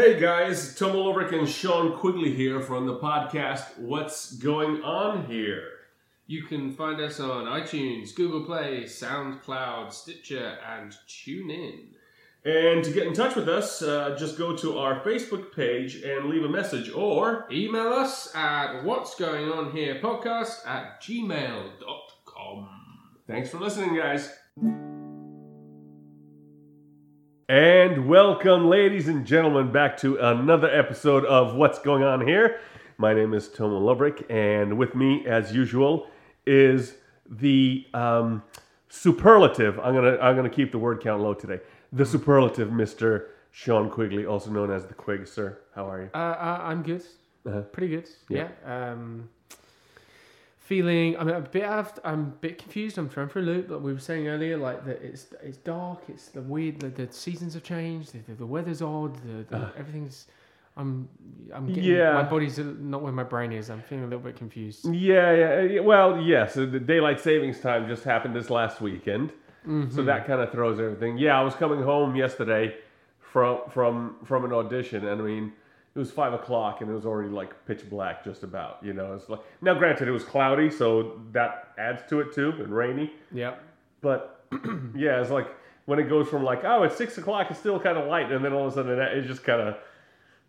Hey guys, Tom Ulrich and Sean Quigley here from the podcast What's Going On Here? You can find us on iTunes, Google Play, SoundCloud, Stitcher, and TuneIn. And to get in touch with us, uh, just go to our Facebook page and leave a message or Email us at what's going on here podcast at gmail.com. thanks for listening, guys. And welcome, ladies and gentlemen, back to another episode of What's Going On Here. My name is Tom Lubrick, and with me, as usual, is the um, superlative. I'm gonna I'm gonna keep the word count low today. The superlative, Mister Sean Quigley, also known as the Quig. Sir, how are you? Uh, uh, I'm good. Uh-huh. Pretty good. Yeah. Yeah. Um, feeling. I'm a bit. I'm a bit confused. I'm trying for a loop. But we were saying earlier, like that it's it's dark. It's the weird. The, the seasons have changed. The, the, the weather's odd. The, the Uh. everything's. I'm. I'm getting. Yeah. My body's not where my brain is. I'm feeling a little bit confused. Yeah, yeah. yeah, Well, yes. the daylight savings time just happened this last weekend, Mm-hmm. so that kind of throws everything. Yeah, I was coming home yesterday from from from an audition, and I mean, it was five o'clock, and it was already like pitch black, just about. You know, it's like now. Granted, it was cloudy, so that adds to it too, and rainy. yeah But yeah, it's like when it goes from like oh, it's six o'clock, it's still kind of light, and then all of a sudden it, it just kind of.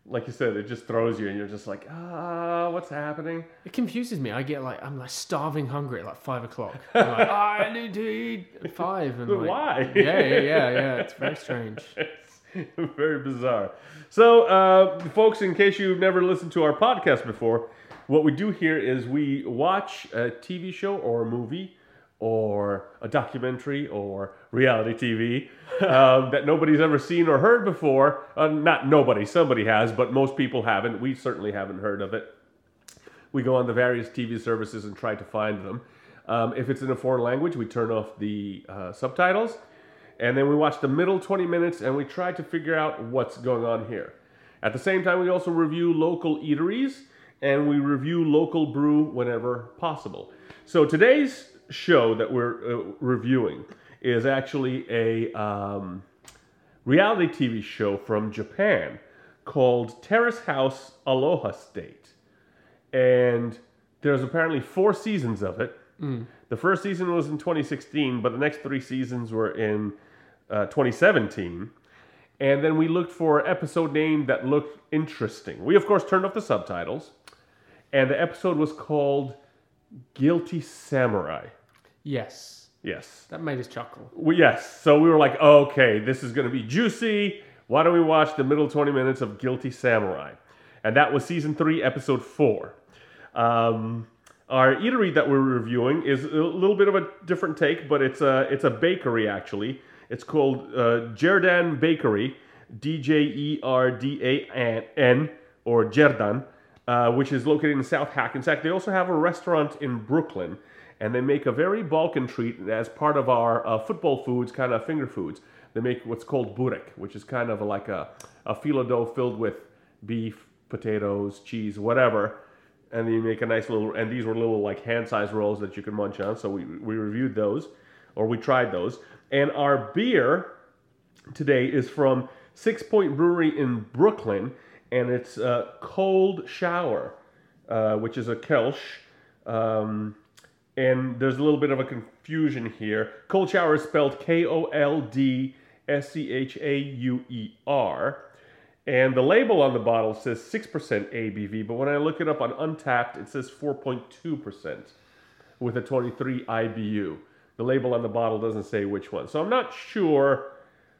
Like you said, it just throws you, and you're just like, ah, what's happening? It confuses me. I get like I'm like starving hungry at like five o'clock. I'm like, I need to eat at five. And like, why? Yeah, yeah, yeah, yeah. It's very strange. Very bizarre. So, uh, folks, in case you've never listened to our podcast before, what we do here is we watch a TV show or a movie or a documentary or reality TV um, that nobody's ever seen or heard before. Uh, not nobody, somebody has, but most people haven't. We certainly haven't heard of it. We go on the various TV services and try to find them. Um, if it's in a foreign language, we turn off the uh, subtitles. And then we watch the middle 20 minutes and we try to figure out what's going on here. At the same time, we also review local eateries and we review local brew whenever possible. So today's show that we're uh, reviewing is actually a um, reality TV show from Japan called Terrace House Aloha State. And there's apparently four seasons of it. The first season was in 2016, but the next three seasons were in uh, 2017. And then we looked for an episode name that looked interesting. We, of course, turned off the subtitles. And the episode was called Guilty Samurai. Yes, Yes. that made us chuckle. Well, yes. So we were like, okay, this is going to be juicy. Why don't we watch the middle 20 minutes of Guilty Samurai? And that was season three, episode four. Um, our eatery that we're reviewing is a little bit of a different take, but it's a it's a bakery actually. It's called uh, Djerdan Bakery, D J E R D A N or Djerdan, uh, which is located in South Hackensack. They also have a restaurant in Brooklyn, and they make a very Balkan treat as part of our uh, football foods, kind of finger foods. They make what's called burek, which is kind of like a, a filo dough filled with beef, potatoes, cheese, whatever. And then you make a nice little, and these were little like hand-sized rolls that you could munch on. So we, we reviewed those, or we tried those. And our beer today is from Sixpoint Brewery in Brooklyn, and it's uh, Kolschauer, uh, which is a Kölsch. Um, and there's a little bit of a confusion here. Kolschauer is spelled K O L D S C H A U E R. And the label on the bottle says 6% ABV, but when I look it up on Untappd, it says 4.2% with a 23 IBU. The label on the bottle doesn't say which one. So I'm not sure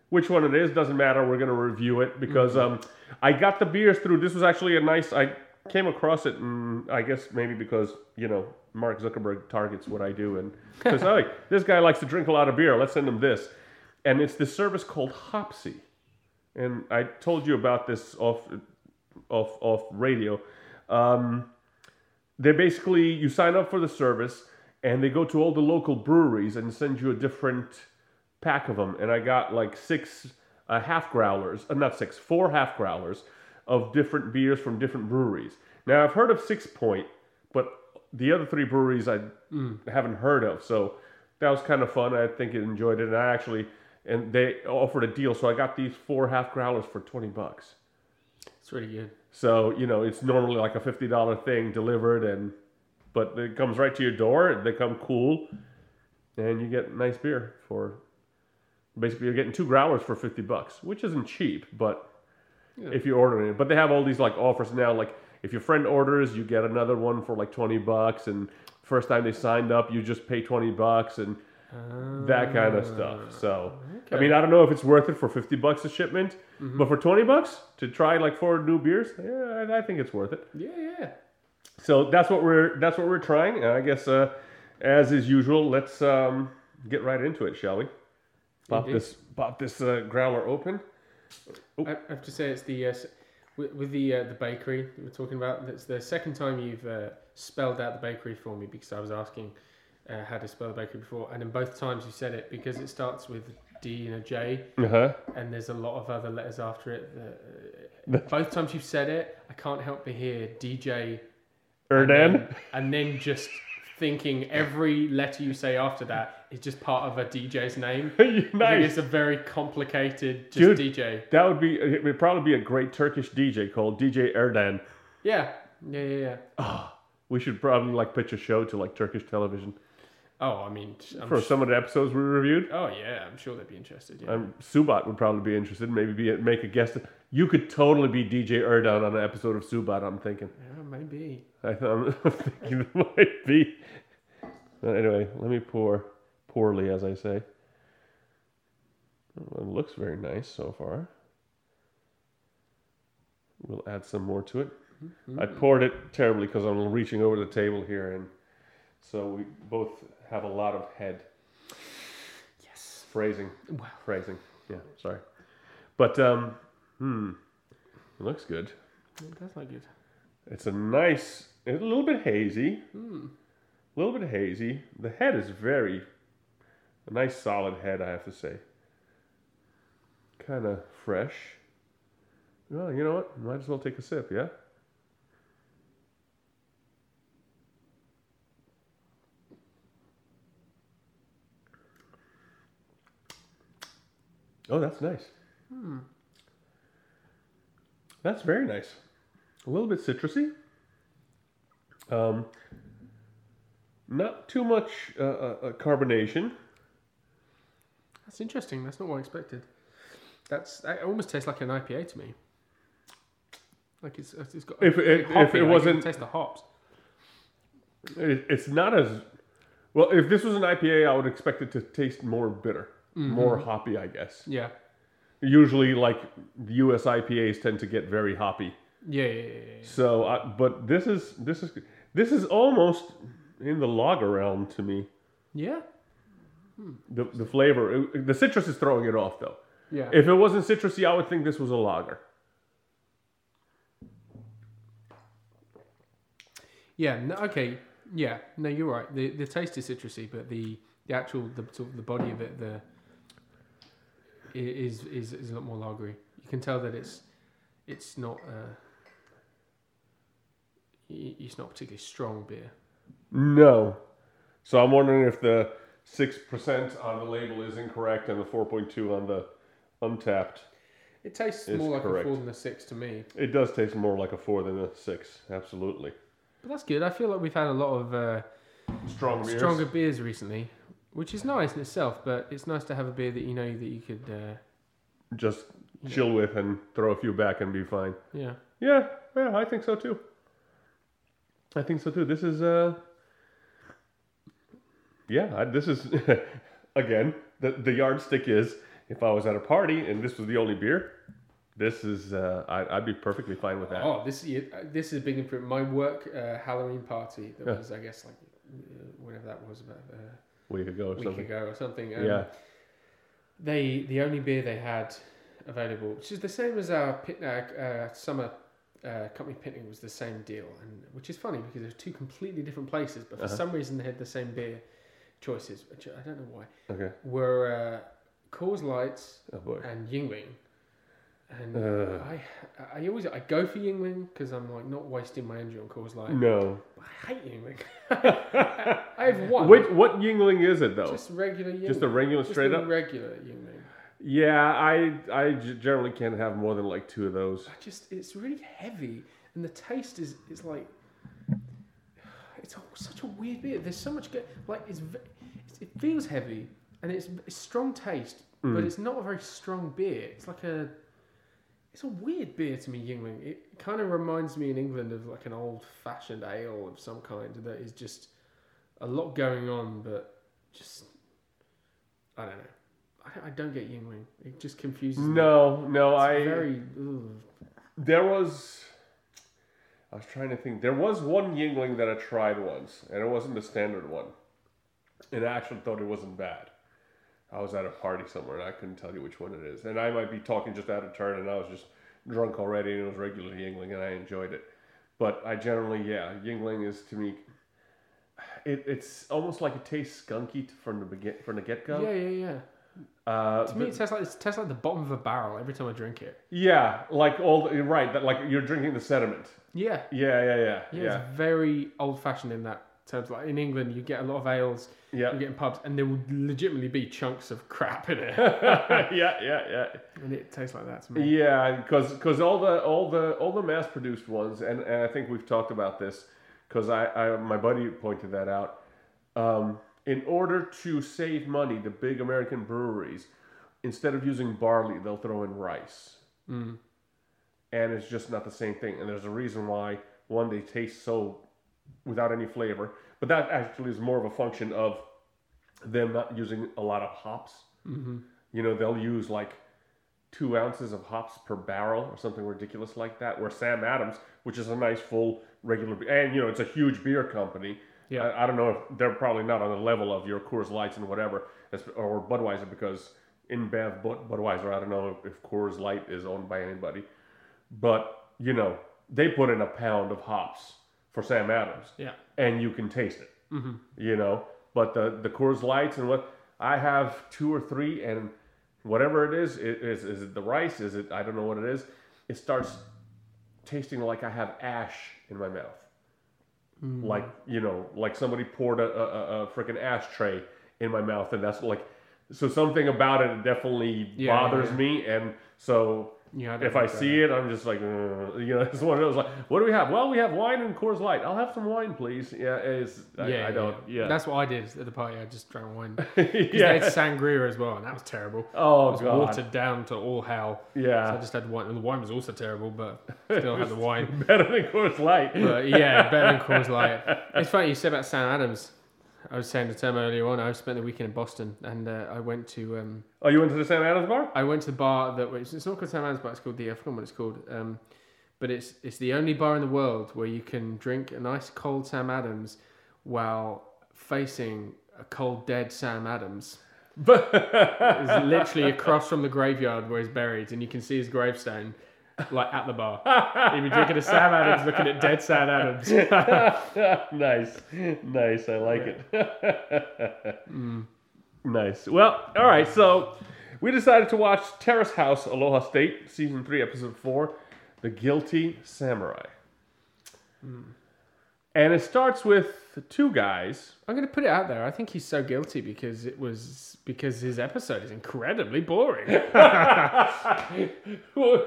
which one it is. Doesn't matter. We're going to review it because um, I got the beers through. This was actually a nice, I came across it, and I guess maybe because, you know, Mark Zuckerberg targets what I do. And because, oh, this guy likes to drink a lot of beer. Let's send him this. And it's this service called Hopsy and I told you about this off off off radio. Um, they basically you sign up for the service, and they go to all the local breweries and send you a different pack of them. And I got like six uh, half growlers, uh, not six, four half growlers of different beers from different breweries. Now I've heard of Six Point, but the other three breweries I haven't heard of. So that was kind of fun. I think I enjoyed it, and I actually and they offered a deal, so I got these four half growlers for twenty bucks. It's really good. So you know, it's normally like a fifty dollar thing delivered, and but it comes right to your door. They come cool, and you get nice beer for. Basically, you're getting two growlers for fifty bucks, which isn't cheap, but Yeah. if you're ordering it, but they have all these like offers now. Like if your friend orders, you get another one for like twenty bucks, and first time they signed up, you just pay twenty bucks, and that kind of stuff. So, I mean, I don't know if it's worth it for 50 bucks a shipment, Mm-hmm. but for 20 bucks to try like four new beers, yeah, I, I think it's worth it. Yeah, yeah. So that's what we're that's what we're trying. I guess uh, as is usual, let's um, get right into it, shall we? Pop Indeed. this pop this uh, growler open. I I have to say it's the uh, with, with the uh, the bakery that we're talking about. It's the second time you've uh, spelled out the bakery for me because I was asking uh, how to spell the bakery before, and in both times you said it because it starts with D and a J, Uh huh. and there's a lot of other letters after it. That, uh, both times you've said it, I can't help but hear DJ Erdan. and then just thinking every letter you say after that is just part of a DJ's name. Nice. it's a very complicated Dude. DJ. That would be it. Would probably be a great Turkish DJ called DJ Erdan. Yeah, yeah, yeah, yeah. We should probably like pitch a show to like Turkish television Oh, I mean, I'm for sh- some of the episodes we reviewed. oh yeah, I'm sure they'd be interested. Yeah. Um, Subat would probably be interested. Maybe be make a guest. You could totally be DJ Erdogan on an episode of Subat. I'm thinking. yeah, maybe. I th- I'm thinking it might be. But anyway, let me pour poorly, as I say. Well, it looks very nice so far. We'll add some more to it. I poured it terribly because I'm reaching over the table here, and so we both have a lot of head Yes. phrasing. Wow. Phrasing. Yeah, sorry. But um, hmm, it looks good. That's not good. It's a nice, it's a little bit hazy, Hmm. a little bit hazy. The head is very, a nice solid head, I have to say. Kind of fresh. Well, you know what? Might as well take a sip, yeah? Oh, that's nice. That's very nice. A little bit citrusy. Um, not too much uh, uh, uh, carbonation. That's interesting. That's not what I expected. That's that almost tastes like an IPA to me. Like it's it's got If it- if it like, wasn't- taste the hops. It, it's not as well. If this was an IPA, I would expect it to taste more bitter, more hoppy. I guess. Yeah. Usually, like the U.S. IPAs tend to get very hoppy. Yeah, yeah, yeah, yeah. So, I, but this is this is this is almost in the lager realm to me. Yeah. Hmm. The the flavor, the citrus is throwing it off though. Yeah. If it wasn't citrusy, I would think this was a lager. Yeah. No, okay. Yeah. No, you're right. The the taste is citrusy, but the the actual the sort of the body of it the is is is a lot more lagery. You can tell that it's it's not uh it's not particularly strong beer. No. So I'm wondering if the six percent on the label is incorrect and the four point two on the Untappd. It tastes more like correct. a four than a six to me. It does taste more like a four than a six. Absolutely. But that's good. I feel like we've had a lot of uh, Strong beers. stronger beers recently, which is nice in itself. But it's nice to have a beer that you know that you could, uh, Just chill with and throw a few back and be fine. yeah. Yeah, yeah, I think so too. I think so too. This is uh Yeah, I, this is again, the the yardstick is if I was at a party and this was the only beer, this is uh I I'd be perfectly fine with that. Oh, this is this is a big improvement. My work uh, Halloween party that Yeah. was, I guess, like uh, whenever that was about uh, week ago or week something. ago or something. Um, Yeah. They the only beer they had available, which is the same as our pit, uh, uh, summer uh, company picnic, was the same deal, and which is funny because they're two completely different places, but for Uh-huh. some reason they had the same beer choices, which I don't know why. Okay. Were uh, Coors Lights Oh and Yuengling. And Uh. I, I always I go for Yuengling because I'm like not wasting my energy on Coors Light. No. I hate Yuengling. I have one. What what Yuengling is it though? Just regular Yuengling. Just a regular Just straight a up? regular Yuengling. Yeah, I I generally can't have more than like two of those. I just it's really heavy, and the taste is is like it's a, such a weird beer. There's so much good. Like it's it feels heavy, and it's, it's strong taste, Mm. but it's not a very strong beer. It's like a it's a weird beer to me, Yuengling. It kind of reminds me in England of like an old fashioned ale of some kind that is just a lot going on, but just I don't know. I, I don't get Yuengling. It just confuses me. No, no, It's I very. ugh. there was. I was trying to think. There was one Yuengling that I tried once, and it wasn't the standard one. And I actually thought it wasn't bad. I was at a party somewhere, and I couldn't tell you which one it is. And I might be talking just out of turn, and I was just drunk already, and it was regular Yuengling, and I enjoyed it. But I generally, yeah, Yuengling is to me. It, it's almost like it tastes skunky from the begin from the get go. Yeah, yeah, yeah. Uh, To me, but- it tastes like it tastes like the bottom of a barrel every time I drink it. yeah, like all the, right, that like you're drinking the sediment. Yeah, Yeah, yeah, yeah, yeah. yeah, It's very old-fashioned in that terms. Like in England, you get a lot of ales, yeah. you get in pubs, and there would legitimately be chunks of crap in it, yeah, yeah, yeah, and it tastes like that to me. yeah. Because because all the all the all the mass produced ones, and, and I think we've talked about this. Because I, I my buddy pointed that out. Um, in order to save money, the big American breweries, instead of using barley, they'll throw in rice, Mm. and it's just not the same thing. And there's a reason why one they taste so without any flavor, but that actually is more of a function of them not using a lot of hops. hmm You know, they'll use like two ounces of hops per barrel or something ridiculous like that. Where Sam Adams, which is a nice full regular, and you know, it's a huge beer company. Yeah. I, I don't know if they're probably not on the level of your Coors Lights and whatever, or Budweiser because InBev Bud, Budweiser, I don't know if Coors Light is owned by anybody, but you know, they put in a pound of hops for Sam Adams Yeah. and you can taste it hmm you know. But the the Coors Lights and what I have two or three, and whatever it is, it is is it the rice? Is it I don't know what it is. It starts tasting like I have ash in my mouth, like you know, like somebody poured a a, a, a freaking ashtray in my mouth, and that's like. So something about it definitely Yeah, bothers yeah. me, and so Yeah. if I see it, I'm just like, uh, you know, it's one of those like, what do we have? Well, we have wine and Coors Light. I'll have some wine, please. Yeah, it's I, yeah, I don't. Yeah, That's what I did at the party. I just drank wine. yeah. They had sangria as well, and that was terrible. Oh It was god. watered down to all hell. Yeah, so I just had wine, and the wine was also terrible, but still had the wine. Better than Coors Light. But yeah, better than Coors Light. It's funny you said about Sam Adams. I was saying to Tom earlier on. I spent the weekend in Boston, and uh, I went to um, oh, you went to the Sam Adams bar? I went to the bar that was it's not called Sam Adams, bar, it's called the I forgot what it's called. Um, but it's it's the only bar in the world where you can drink a nice cold Sam Adams while facing a cold dead Sam Adams. It's literally across from the graveyard where he's buried, and you can see his gravestone, like at the bar. You'd be drinking a Sam Adams, looking at dead Sam Adams. nice, nice. I like it. Nice. Well, all right. So we decided to watch Terrace House, Aloha State, season three, episode four, "The Guilty Samurai." Hmm. And it starts with two guys. I'm going to put it out there. I think he's so guilty because it was because his episode is incredibly boring. well,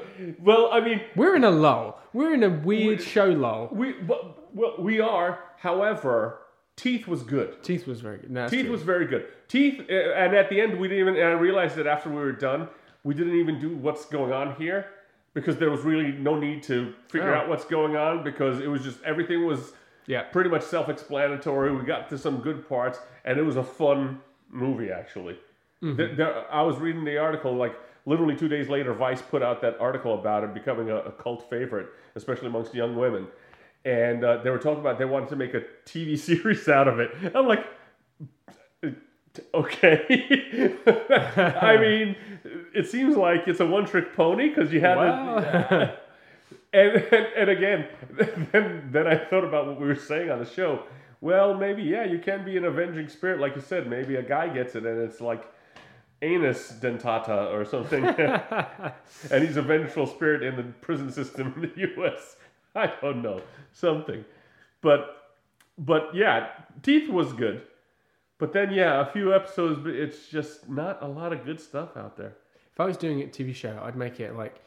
I mean, We're in a lull. We're in a weird show lull. we well, well, we are. However, Teeth was good. Teeth was very good. No, Teeth true. was very good. Teeth, uh, and at the end, we didn't even. And I realized that after we were done, we didn't even do what's going on here because there was really no need to figure Oh. out what's going on because it was just everything was yeah. pretty much self-explanatory. We got to some good parts, and it was a fun movie actually. Th- there- I was reading the article like literally two days later. Vice put out that article about it becoming a, a cult favorite, especially amongst young women. And uh, they were talking about they wanted to make a TV series out of it. I'm like, okay. I mean, it seems like it's a one-trick pony because you had Well, and, and and again, then then I thought about what we were saying on the show. Well, maybe yeah, you can be an avenging spirit, like you said. Maybe a guy gets it, and it's like anus dentata or something, and he's a vengeful spirit in the prison system in the U.S. I don't know something, but but yeah, Teeth was good, but then yeah, a few episodes, but it's just not a lot of good stuff out there. if I was doing a TV show, I'd make it like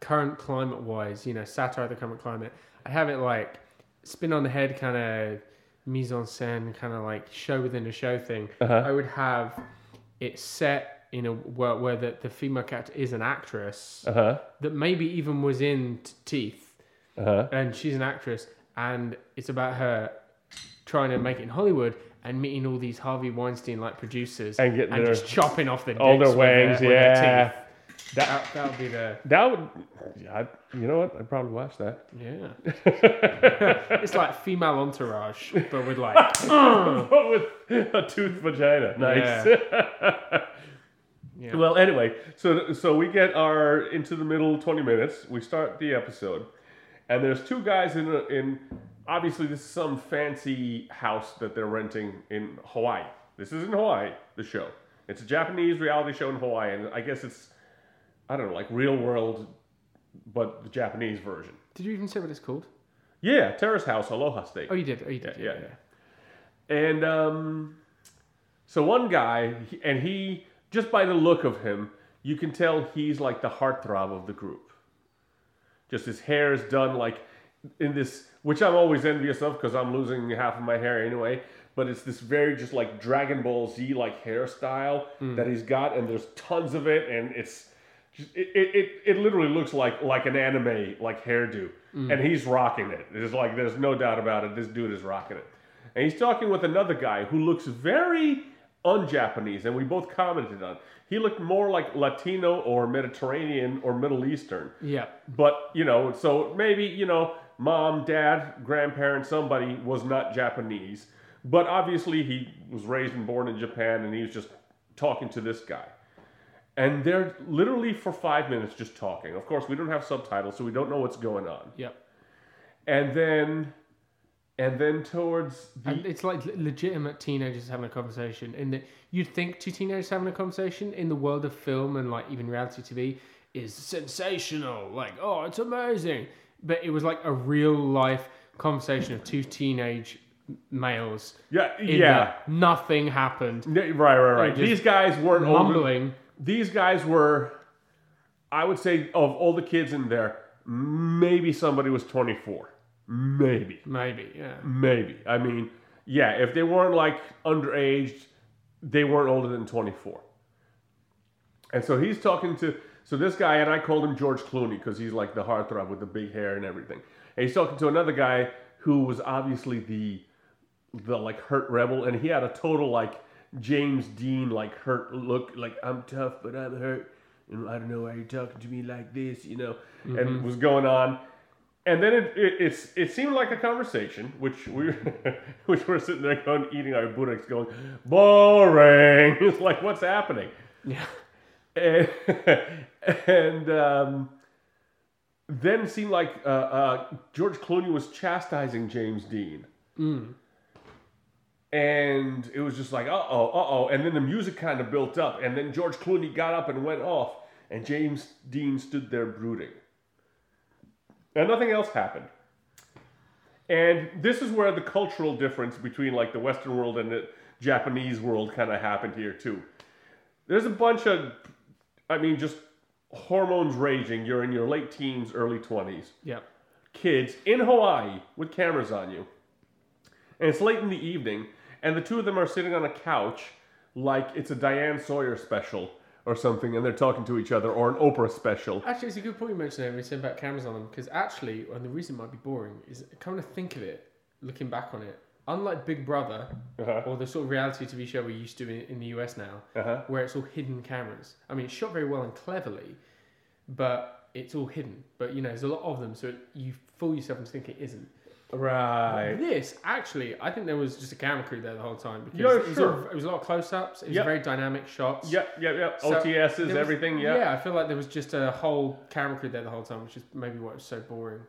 current climate wise, you know, satire of the current climate. I'd have it like spin on the head kind of mise en scène, kind of like show within a show thing. Uh-huh. I would have it set in a where, where the, the female character is an actress Uh huh. that maybe even was in T- Teeth, Uh huh. and she's an actress, and it's about her trying to make it in Hollywood and meeting all these Harvey Weinstein like producers And getting and just chopping off the all their dicks with their- wangs, with their yeah. teeth. That that would be the That would. I, you know what? I'd probably watch that. yeah. it's like female entourage, but with like uh. But with a tooth vagina. Nice. yeah. Well, anyway, so so we get our into the middle twenty minutes. We start the episode, and there's two guys in a, in. Obviously, this is some fancy house that they're renting in Hawaii. This is in Hawaii. The show. It's a Japanese reality show in Hawaii, and I guess it's I don't know, like real world, but the Japanese version. Did you even say what it's called? Yeah, Terrace House, Aloha State. Oh, you did. Oh, you did. Yeah, yeah. And um, so one guy, and he, just by the look of him, you can tell he's like the heartthrob of the group. Just his hair is done like in this, which I'm always envious of because I'm losing half of my hair anyway. But it's this very just like Dragon Ball Z like hairstyle that he's got, and there's tons of it, and it's it, it, it, it literally looks like like an anime like hairdo, mm. and he's rocking it. It's like there's no doubt about it. This dude is rocking it, and he's talking with another guy who looks very un-Japanese, and we both commented on. He looked more like Latino or Mediterranean or Middle Eastern. Yeah. But, you know, so maybe, you know, mom, dad, grandparent, somebody was not Japanese. But obviously he was raised and born in Japan and he was just talking to this guy. And they're literally for five minutes just talking. Of course, we don't have subtitles, so we don't know what's going on. Yep. And then, and then towards the. And it's like legitimate teenagers having a conversation. In that you'd think two teenagers having a conversation in the world of film and like even reality TV is sensational. Like, oh, it's amazing. But it was like a real life conversation of two teenage males. yeah, in yeah. that nothing happened. Right, right, right. These guys weren't older. Mumbling. These guys were i would say of all the kids in there maybe somebody was 24 maybe. Maybe, yeah. maybe. I mean yeah if they weren't like underaged they weren't older than 24 and so he's talking to so this guy and i called him george clooney because he's like the heartthrob with the big hair and everything. And he's talking to another guy who was obviously the the like hurt rebel and he had a total like James Dean like hurt look like I'm tough but I'm hurt and I don't know why you're talking to me like this you know and was going on. And then it, it it's it seemed like a conversation which we which we're sitting there going eating our buttocks going boring. It's like what's happening? Yeah. and, and um, then it seemed like uh, uh, George Clooney was chastising James Dean. And it was just like, uh oh, uh oh. And then the music kind of built up. And then George Clooney got up and went off. And James Dean stood there brooding. And nothing else happened. And this is where the cultural difference between like the Western world and the Japanese world kind of happened here too. There's a bunch of, I mean, just hormones raging. You're in your late teens, early 20s Yep. kids in Hawaii with cameras on you. And it's late in the evening, and the two of them are sitting on a couch like it's a Diane Sawyer special or something, and they're talking to each other, or an Oprah special. Actually, it's a good point you mentioned there when you said about cameras on them, because actually, and the reason it might be boring is come to think of it, looking back on it, unlike Big Brother Uh-huh. or the sort of reality TV show we're used to in, in the US now, Uh-huh. where it's all hidden cameras. I mean, it's shot very well and cleverly, but it's all hidden. But you know, there's a lot of them, so you fool yourself into thinking it isn't. Right. This actually, I think there was just a camera crew there the whole time because Yeah, it, was sure. all, it was a lot of close-ups. It was Yep. very dynamic shots. Yep, yep, yep. So OTSs, there everything, yeah. Yeah, I feel like there was just a whole camera crew there the whole time, which is maybe why it was so boring.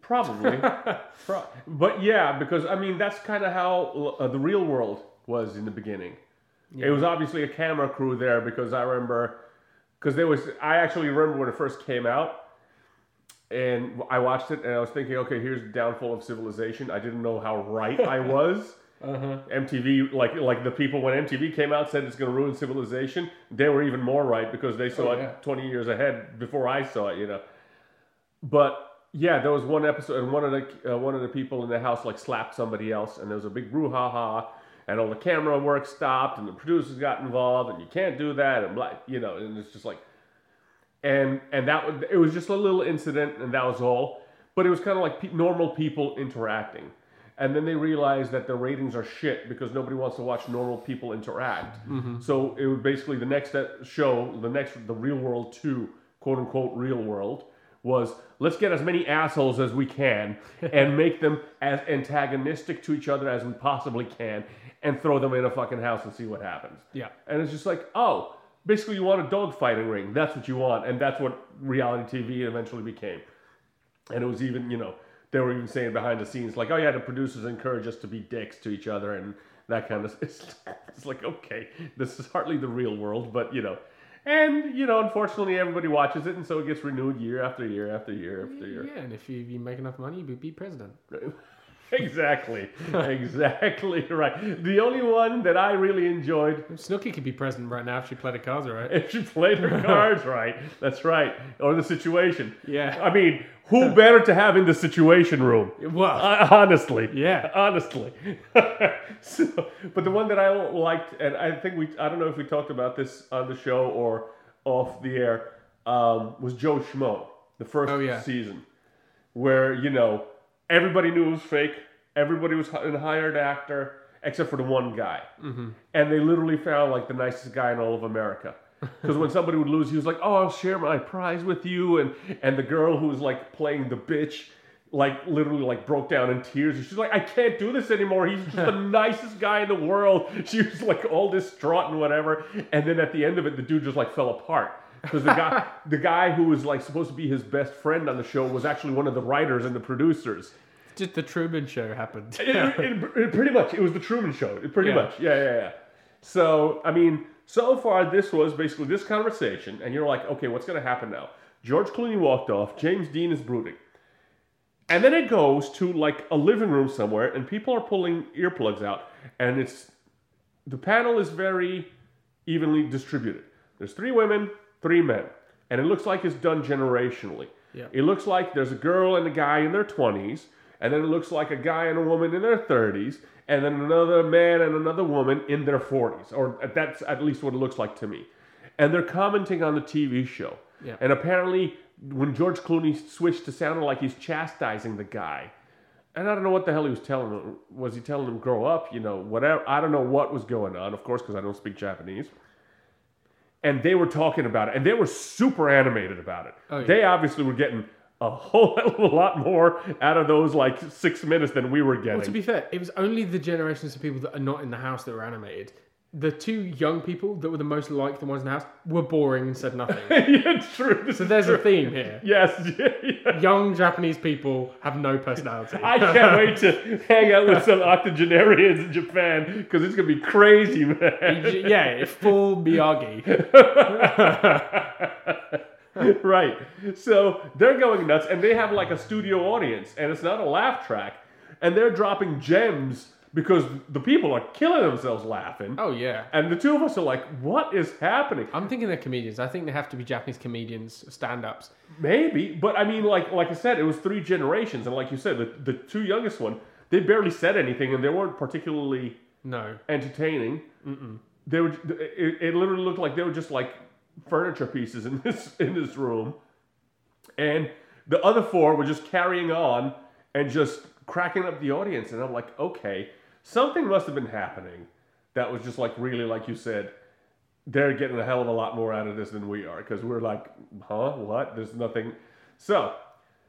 Probably. Pro- but yeah, because I mean, that's kind of how uh, the real world was in the beginning. It was obviously a camera crew there because I remember, because there was, I actually remember when it first came out, and I watched it and I was thinking, okay, here's the downfall of civilization. I didn't know how right I was, Uh-huh. MTV, like like the people when MTV came out said it's going to ruin civilization, they were even more right because they saw Oh, it 20 years ahead before I saw it, you know. But yeah, there was one episode, and one of the uh, one of the people in the house like slapped somebody else, and there was a big brouhaha, and all the camera work stopped, and the producers got involved, and you can't do that, and blah, you know, and it's just like, and and that was it was just a little incident, and that was all. But it was kind of like pe- normal people interacting, and then they realized that the ratings are shit because nobody wants to watch normal people interact. Mm-hmm. So it was basically the next show, the next the Real World Two, quote unquote Real World, was let's get as many assholes as we can and make them as antagonistic to each other as we possibly can, and throw them in a fucking house and see what happens. Yeah. And it's just like, oh, basically you want a dogfighting ring. That's what you want. And that's what reality TV eventually became. And it was even, you know, they were even saying behind the scenes, like, oh yeah, the producers encourage us to be dicks to each other and that kind of It's, it's like, okay, this is hardly the real world, but, you know. And, you know, unfortunately, everybody watches it, and so it gets renewed year after year after year after year. Yeah, and if you, you make enough money, you'll be president. exactly. exactly right. The only one that I really enjoyed Snooki could be president right now if she played her cards right. if she played her cards right. That's right. Or the situation. Yeah. I mean, who better to have in the situation room? Well, Uh, honestly. Yeah. Honestly. so, but the one that I liked, and I think we, I don't know if we talked about this on the show or off the air, um, was Joe Schmo, the first Oh, yeah. season, where, you know, everybody knew it was fake. Everybody was a hired actor, except for the one guy. Mm-hmm. And they literally found like the nicest guy in all of America. Because when somebody would lose, he was like, "Oh, I'll share my prize with you," and and the girl who was like playing the bitch, like literally like broke down in tears. And she's like, "I can't do this anymore. He's just the nicest guy in the world." She was like all distraught and whatever. And then at the end of it, the dude just like fell apart because the guy, the guy who was like supposed to be his best friend on the show was actually one of the writers and the producers. just the Truman Show happened. It, it- it- pretty much, it was the Truman Show. It pretty Yeah. much, yeah, yeah, yeah. So, I mean, so far this was basically this conversation, and you're like, okay, what's going to happen now? George Clooney walked off. James Dean is brooding, and then it goes to like a living room somewhere, and people are pulling earplugs out, and it's the panel is very evenly distributed. There's three women, three men, and it looks like it's done generationally. Yeah. It looks like there's a girl and a guy in their 20s, and then it looks like a guy and a woman in their 30s, and then another man and another woman in their 40s, or uh, that's at least what it looks like to me. And they're commenting on the TV show. Yeah. And apparently, when George Clooney switched to sounding like he's chastising the guy, and I don't know what the hell he was telling him. Was he telling him grow up? You know, whatever. I don't know what was going on. Of course, because I don't speak Japanese. And they were talking about it, and they were super animated about it. Oh, yeah. They obviously were getting a whole a lot more out of those like six minutes than we were getting. Well, to be fair, it was only the generations of people that are not in the house that were animated. The two young people that were the most like the ones in the house were boring and said nothing. yeah, it's true. This so there's true. a theme here. Yes. Yeah, yeah. Young Japanese people have no personality. I can't wait to hang out with some octogenarians in Japan because it's gonna be crazy, man. yeah, full Miyagi. right. So they're going nuts, and they have like a studio audience, and it's not a laugh track, and they're dropping gems because the people are killing themselves laughing. Oh yeah. And the two of us are like, what is happening? I'm thinking they're comedians. I think they have to be Japanese comedians, stand-ups. Maybe, but I mean, like like I said, it was three generations, and like you said, the, the two youngest one, they barely said anything, and they weren't particularly No. entertaining. They were. It, it literally looked like they were just like furniture pieces in this in this room, and the other four were just carrying on and just cracking up the audience. And I'm like, okay, something must have been happening that was just like really, like you said, they're getting a hell of a lot more out of this than we are because we're like, huh, what? There's nothing. So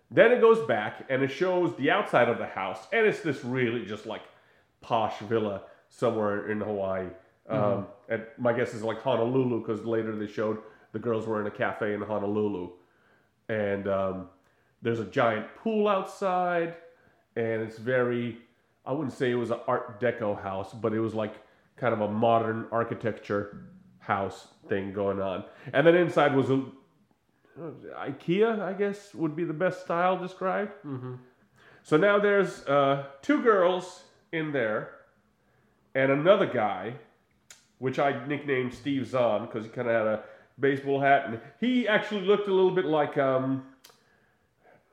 then it goes back and it shows the outside of the house, and it's this really just like posh villa somewhere in Hawaii. Um, and my guess is like Honolulu because later they showed the girls were in a cafe in Honolulu, and um, there's a giant pool outside, and it's very. I wouldn't say it was an Art Deco house, but it was like kind of a modern architecture house thing going on. And then inside was a IKEA, I guess would be the best style described. Mm-hmm. So now there's uh, two girls in there, and another guy, which I nicknamed Steve Zahn because he kind of had a baseball hat, and he actually looked a little bit like um,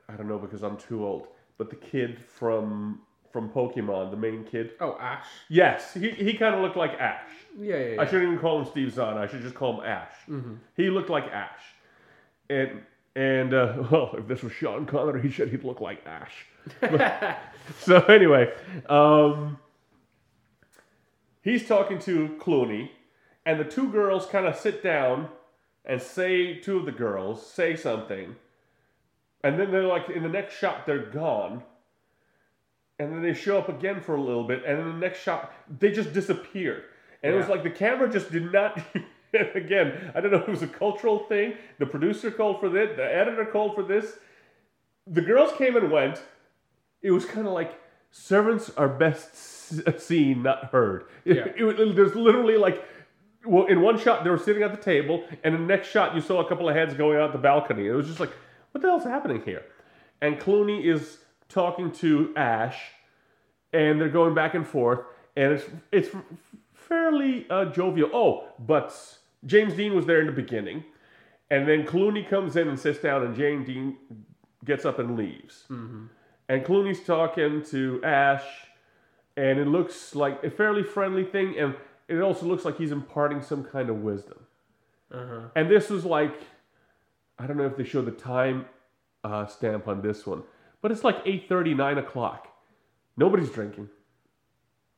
I don't know because I'm too old, but the kid from from Pokemon, the main kid. Oh, Ash. Yes, he, he kind of looked like Ash. Yeah, yeah. yeah. I shouldn't even call him Steve Zahn. I should just call him Ash. He looked like Ash, and and uh, well, if this was Sean Connery, he said he'd look like Ash. But- so anyway, um, he's talking to Clooney, and the two girls kind of sit down and say two of the girls say something, and then they're like in the next shot they're gone. And then they show up again for a little bit, and in the next shot, they just disappeared. And it was like the camera just did not. again, I don't know if it was a cultural thing. The producer called for this, the editor called for this. The girls came and went. It was kind of like servants are best seen, not heard. It, Yeah. it there's literally like, well, in one shot they were sitting at the table, and in the next shot you saw a couple of heads going out the balcony. It was just like, what the hell's happening here? And Clooney is talking to Ash, and they're going back and forth, and it's it's fairly uh, jovial. Oh, but James Dean was there in the beginning, and then Clooney comes in and sits down, and James Dean gets up and leaves. And Clooney's talking to Ash, and it looks like a fairly friendly thing, and it also looks like he's imparting some kind of wisdom. Uh-huh. And this was like, I don't know if they show the time uh, stamp on this one, but it's like 8.30, 9 o'clock. Nobody's drinking.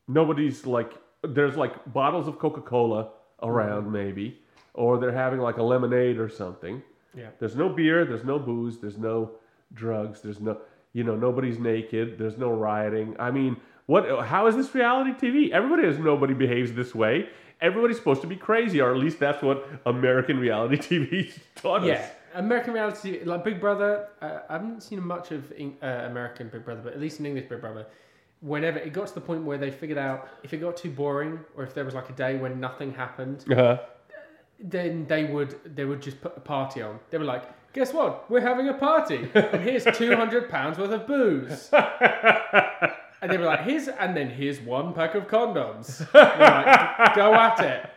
Nobody's like, there's like bottles of Coca-Cola around mm-hmm. maybe, or they're having like a lemonade or something. Yeah. There's no beer, there's no booze, there's no drugs, there's no, you know, nobody's naked, there's no rioting. I mean, what? How is this reality TV? Everybody has nobody behaves this way. Everybody's supposed to be crazy, or at least that's what American reality TV taught us. American reality, like Big Brother. Uh, I haven't seen much of Eng- uh, American Big Brother, but at least in English Big Brother, whenever it got to the point where they figured out if it got too boring, or if there was like a day when nothing happened, Uh-huh. then they would they would just put a party on. They were like, "Guess what? We're having a party, and here's two hundred pounds worth of booze." And they were like, "Here's and then here's one pack of condoms." Like, Go at it.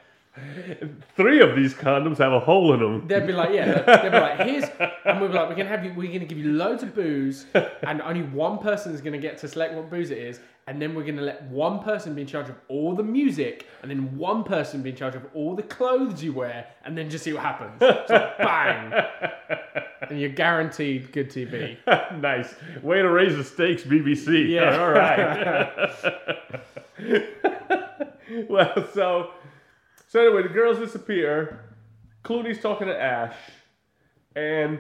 Three of these condoms have a hole in them. They'd be like, yeah, they'd be like, here's, and we'd be like, we're gonna have you, we're gonna give you loads of booze, and only one person is gonna get to select what booze it is, and then we're gonna let one person be in charge of all the music, and then one person be in charge of all the clothes you wear, and then just see what happens. So bang, and you're guaranteed good TV. nice. Way to raise the stakes, BBC. Yeah. All right. well, so so anyway, the girls disappear. Clooney's talking to Ash, and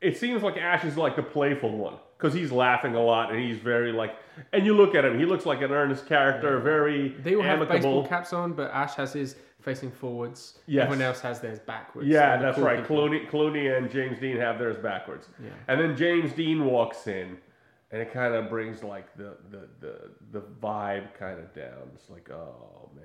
it seems like Ash is like the playful one because he's laughing a lot and he's very like. And you look at him; he looks like an earnest character, very They all have amicable. baseball caps on, but Ash has his facing forwards. Yes. Everyone else has theirs backwards. Yeah, So that's cool right. people- Clooney, Clooney and James Dean have theirs backwards. Yeah. And then James Dean walks in, and it kind of brings like the the the, the vibe kind of down. It's like, oh man,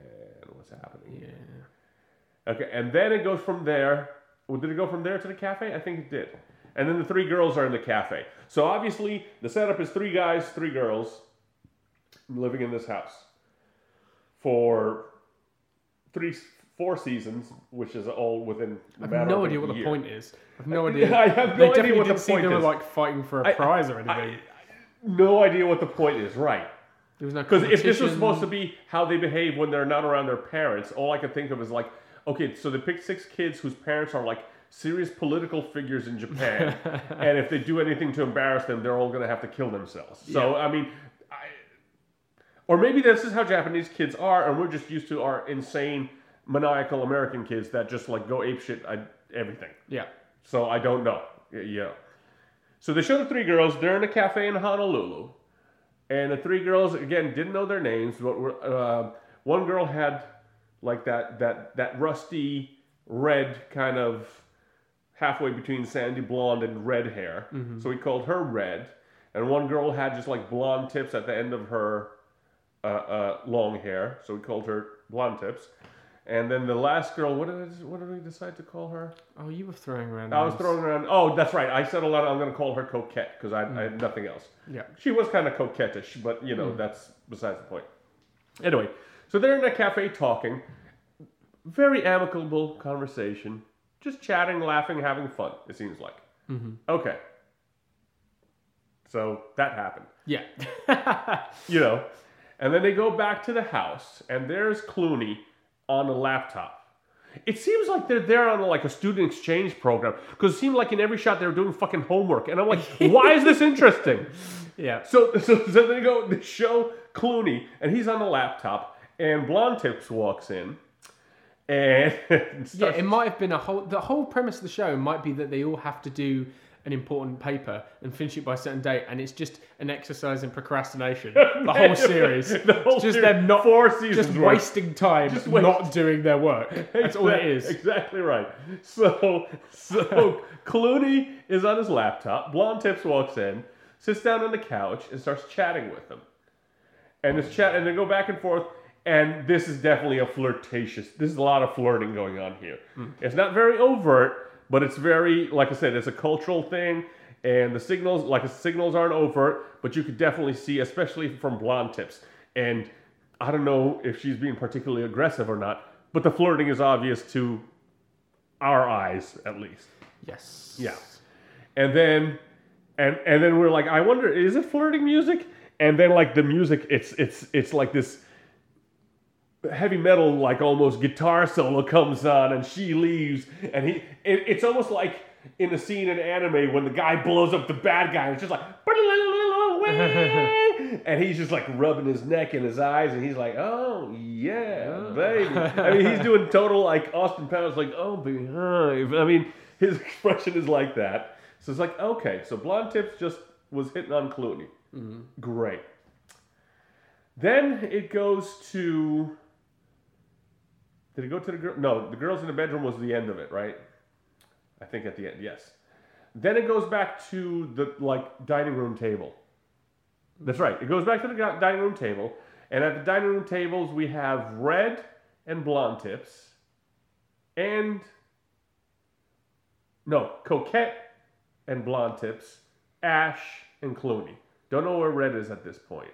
what's happening? Yeah. Okay, and then it goes from there. Well, did it go from there to the cafe? I think it did. And then the three girls are in the cafe. So obviously, the setup is three guys, three girls living in this house for three, four seasons, which is all within. I have no idea what the point is. I have no idea. I have no they idea definitely what the seem point they were is. like fighting for a I- prize or I- anything. no idea what the point is, right? There was no Because if this was supposed to be how they behave when they're not around their parents, all I could think of is like, okay, so they picked six kids whose parents are like serious political figures in Japan, and if they do anything to embarrass them, they're all going to have to kill themselves. So I mean, I, or maybe this is how Japanese kids are, and we're just used to our insane, maniacal American kids that just like go apeshit at everything. yeah, So I don't know. Yeah. So they show the three girls. They're in a cafe in Honolulu, and the three girls again didn't know their names. But were, uh, one girl had like that that that rusty red kind of halfway between sandy blonde and red hair. So we called her Red. And one girl had just like blonde tips at the end of her uh, uh, long hair. So we called her Blonde Tips. And then the last girl, what did, I, what did we decide to call her? Oh, you were throwing around. I was names. throwing around. Oh, that's right. I said a lot. I'm going to call her coquette because I, I had mm. nothing else. Yeah. She was kind of coquettish, but you know mm. that's besides the point. Anyway, so they're in a cafe talking. Very amicable conversation. Just chatting, laughing, having fun, it seems like. Mm-hmm. Okay. So that happened. Yeah. You know. And then they go back to the house, and there's Clooney on a laptop. It seems like they're there on like a student exchange program because it seemed like in every shot they were doing fucking homework, and I'm like, why is this interesting? yeah. So, so, so they go, they show Clooney, and he's on the laptop, and Blonde Tips walks in, and Yeah, it might have been a whole. The whole premise of the show might be that they all have to do an important paper and finish it by a certain date, and it's just an exercise in procrastination. The whole series, The whole it's just series, them not four seasons just worth. wasting time, Just waste- not doing their work. That's all it is. Exactly right. So, so Clooney is on his laptop. Blonde Tips walks in, sits down on the couch, and starts chatting with him. And this chat, and they go back and forth. And this is definitely a flirtatious. This is a lot of flirting going on here. Hmm. It's not very overt, but it's very, like I said, it's a cultural thing. And the signals, like the signals aren't overt, but you could definitely see, especially from Blonde Tips. And I don't know if she's being particularly aggressive or not, but the flirting is obvious to our eyes, at least. Yes. Yeah. And then, and and then we're like, I wonder, is it flirting music? And then like the music, it's it's it's like this heavy metal, like almost guitar solo comes on, and she leaves, and he, it, it's almost like in a scene in anime when the guy blows up the bad guy, and it's just like, and he's just like rubbing his neck and his eyes, and he's like, oh yeah, oh. baby. I mean, he's doing total like Austin Powers, like oh behind. I mean, his expression is like that. So it's like, okay, so Blonde Tips just was hitting on Clooney. Mm-hmm. Great. Then it goes to. Did it go to the girl? No, the girls in the bedroom was the end of it, right? I think at the end, yes. Then it goes back to the like dining room table. That's right. It goes back to the dining room table, and at the dining room tables we have red and blonde tips, and no coquette and blonde tips, Ash and Clooney. Don't know where red is at this point. point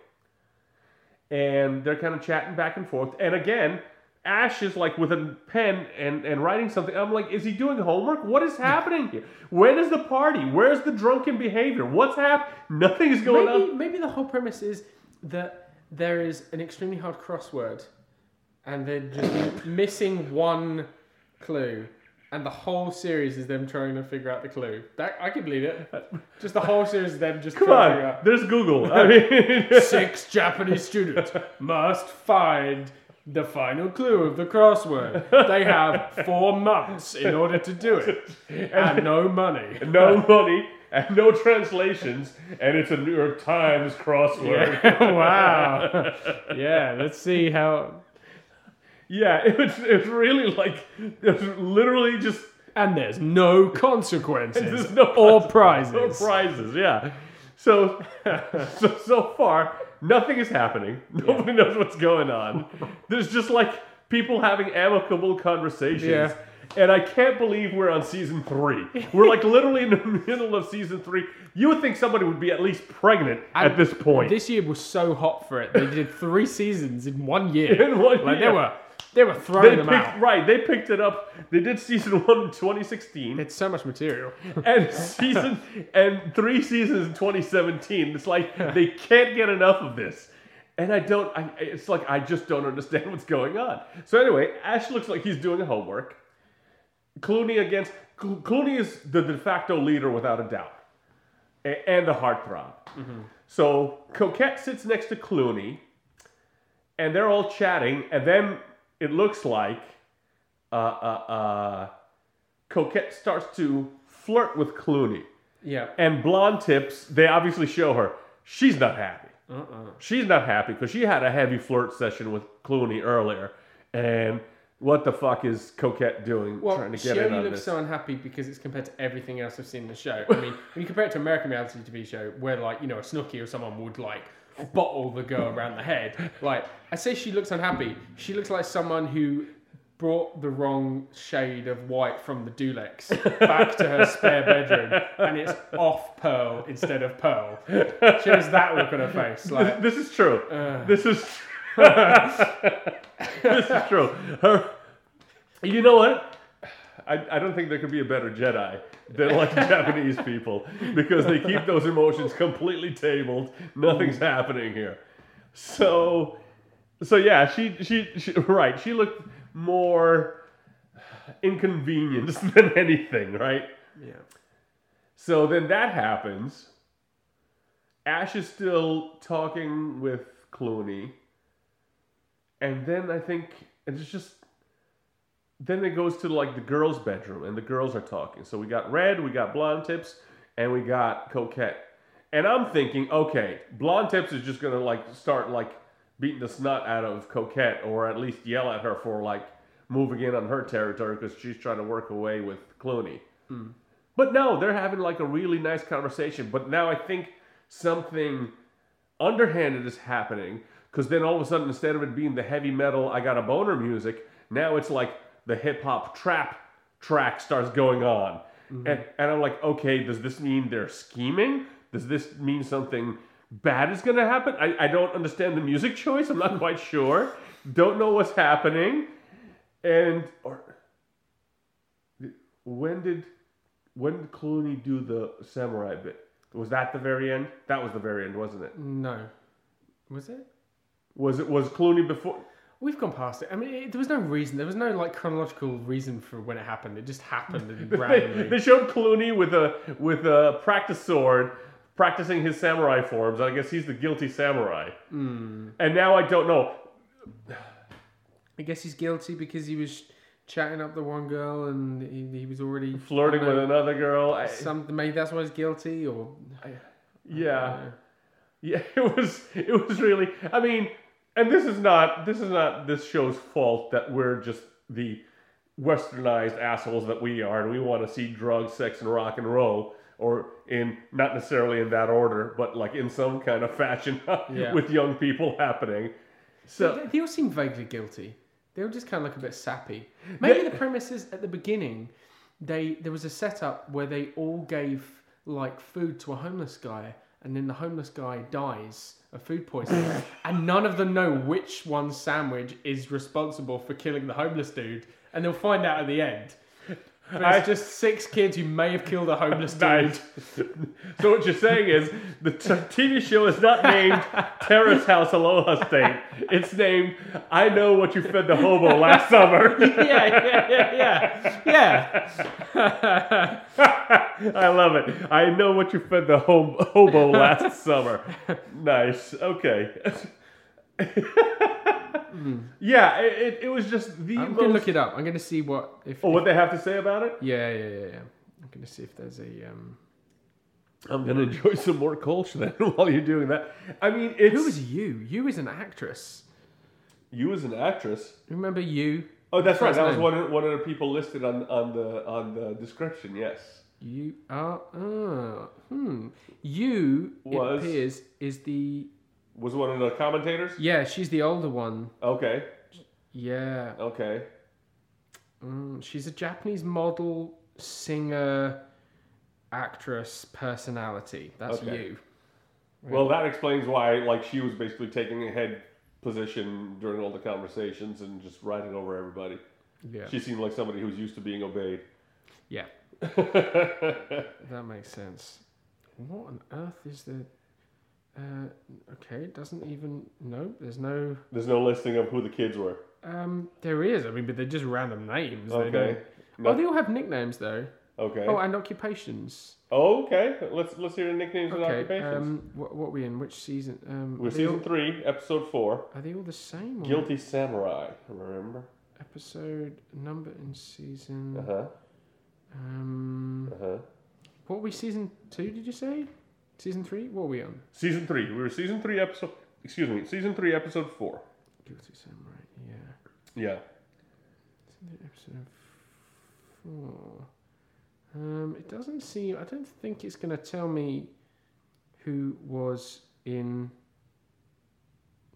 and they're kind of chatting back and forth. And again, Ash is like with a pen and, and writing something. I'm like, is he doing homework? What is happening here? When is the party? Where's the drunken behavior? What's happening? Nothing is going Maybe on. maybe the whole premise is that there is an extremely hard crossword, and they're just missing one clue, and the whole series is them trying to figure out the clue. That I can believe it. Just the whole series is them just Come trying to figure on, out. there's Google. I mean, Six Japanese students must find the final clue of the crossword. They have four months in order to do it, and no money. no money and no translations, and it's a New York Times crossword. Yeah. wow. Yeah. Let's see how. Yeah, it was, it was really like it was literally just And there's no consequences There's no or prizes. no prizes. prizes. Yeah. So, so so far nothing is happening. Nobody knows what's going on. There's just like people having amicable conversations. Yeah. And I can't believe we're on season three. We're like literally in the middle of season three. You would think somebody would be at least pregnant at this point. This year was so hot for it. They did three seasons in one year. In one like year. they were, they were they throwing them picked, out. right, they picked it up. They did season one in 2016. It's so much material. and season and three seasons in 2017. It's like they can't get enough of this. And I don't. I, it's like I just don't understand what's going on. So anyway, Ash looks like he's doing homework. Clooney against Clooney is the de facto leader without a doubt, A- and the heartthrob. Mm-hmm. So Coquette sits next to Clooney, and they're all chatting, and then it looks like uh, uh, uh, Coquette starts to flirt with Clooney. Yeah. And Blonde Tips, they obviously show her she's not happy. Uh-uh. She's not happy because she had a heavy flirt session with Clooney earlier. And what the fuck is Coquette doing Well, trying to get in only on looks so unhappy because it's compared to everything else I've seen in the show. I mean, when you compare it to American reality TV show, where like you know a Snooki or someone would like bottle the girl around the head, like I say she looks unhappy. She looks like someone who brought the wrong shade of white from the Dulux back to her spare bedroom, and it's off pearl instead of pearl. She has that look on her face, like. this is true. Uh. this is this is true. Her, you know what? I, I don't think there could be a better Jedi than like Japanese people because they keep those emotions completely tabled. Nothing's happening here. So, so yeah, she, she she right. She looked more inconvenienced than anything, right? Yeah. So then that happens. Ash is still talking with Clooney. And then I think it's just then it goes to like the girls' bedroom and the girls are talking. So we got Red, we got Blonde Tips, and we got Coquette. And I'm thinking, okay, Blonde Tips is just gonna like start like beating the snot out of Coquette, or at least yell at her for like moving in on her territory because she's trying to work away with Clooney. Hmm. But no, they're having like a really nice conversation. But now I think something underhanded is happening because then all of a sudden, instead of it being the heavy metal, I got a boner music, now it's like the hip hop trap track starts going on. Mm-hmm. And, and I'm like, okay, does this mean they're scheming? Does this mean something bad is going to happen? I, I don't understand the music choice. I'm not quite sure. Don't know what's happening. And or when did when did Clooney do the samurai bit? Was that the very end? That was the very end, wasn't it? No. Was it? Was it was Clooney before? We've gone past it. I mean, it, there was no reason. There was no like chronological reason for when it happened. It just happened and They, randomly. they showed Clooney with a with a practice sword, practicing his samurai forms. I guess he's the guilty samurai. Hmm. And now I don't know. I guess he's guilty because he was chatting up the one girl and he, he was already Flirting I with another girl. I, Some maybe that's why he's guilty or yeah, yeah. It was it was really. I mean, and this is not this is not this show's fault that we're just the westernized assholes that we are, and we want to see drugs, sex, and rock and roll, or in not necessarily in that order, but like in some kind of fashion Yeah. with young people happening. So they, they all seem vaguely guilty. They all just kind of look a bit sappy. Maybe the premise is at the beginning, they there was a setup where they all gave like food to a homeless guy, and then the homeless guy dies of food poisoning, and none of them know which one sandwich is responsible for killing the homeless dude, and they'll find out at the end. It's just six kids who may have killed a homeless dude. So what you're saying is the t- TV show is not named Terrace House Aloha State. It's named I Know What You Fed the Hobo Last Summer. yeah, yeah, yeah, yeah. I love it. I know what you fed the hom- hobo last summer. Nice. Okay. yeah, it, it, it was just the I'm most. gonna look it up. I'm gonna see what if. oh, what they have to say about it? Yeah, yeah, yeah, yeah. I'm gonna see if there's a. Um... I'm gonna enjoy some more culture then while you're doing that. I mean, it's Who is you? You is an actress. you as an actress. Remember you? Oh, that's right. That was one of, one of the people listed on on the on the description. Yes. You are. Uh, hmm. You Was- it appears is the. Was one of the commentators. Yeah, she's the older one. Okay. Yeah. Okay. Mm, she's a Japanese model, singer, actress, personality. That's Okay. you. Well, that explains why, like, she was basically taking a head position during all the conversations and just riding over everybody. Yeah. She seemed like somebody who's used to being obeyed. Yeah. That makes sense. What on earth is the? Uh, okay, it doesn't even. No, there's no. There's no listing of who the kids were. Um, there is. I mean, but they're just random names. Okay. don't- No- Oh, they all have nicknames though. Okay. Oh, and occupations. Oh, okay. Let's let's hear the nicknames and Okay. occupations. Um, what, what are we in? Which season? Um, We're season all, three, episode four. are they all the same? Or Guilty Samurai. Remember? Episode number in season. Uh huh. Um, Uh huh. what were we season two? Did you say? Season three? What are we on? Season three. We were season three, episode. Excuse me. Season three, episode four. Guilty Samurai. Yeah. Yeah. Episode four. Um, it doesn't seem. I don't think it's going to tell me who was in.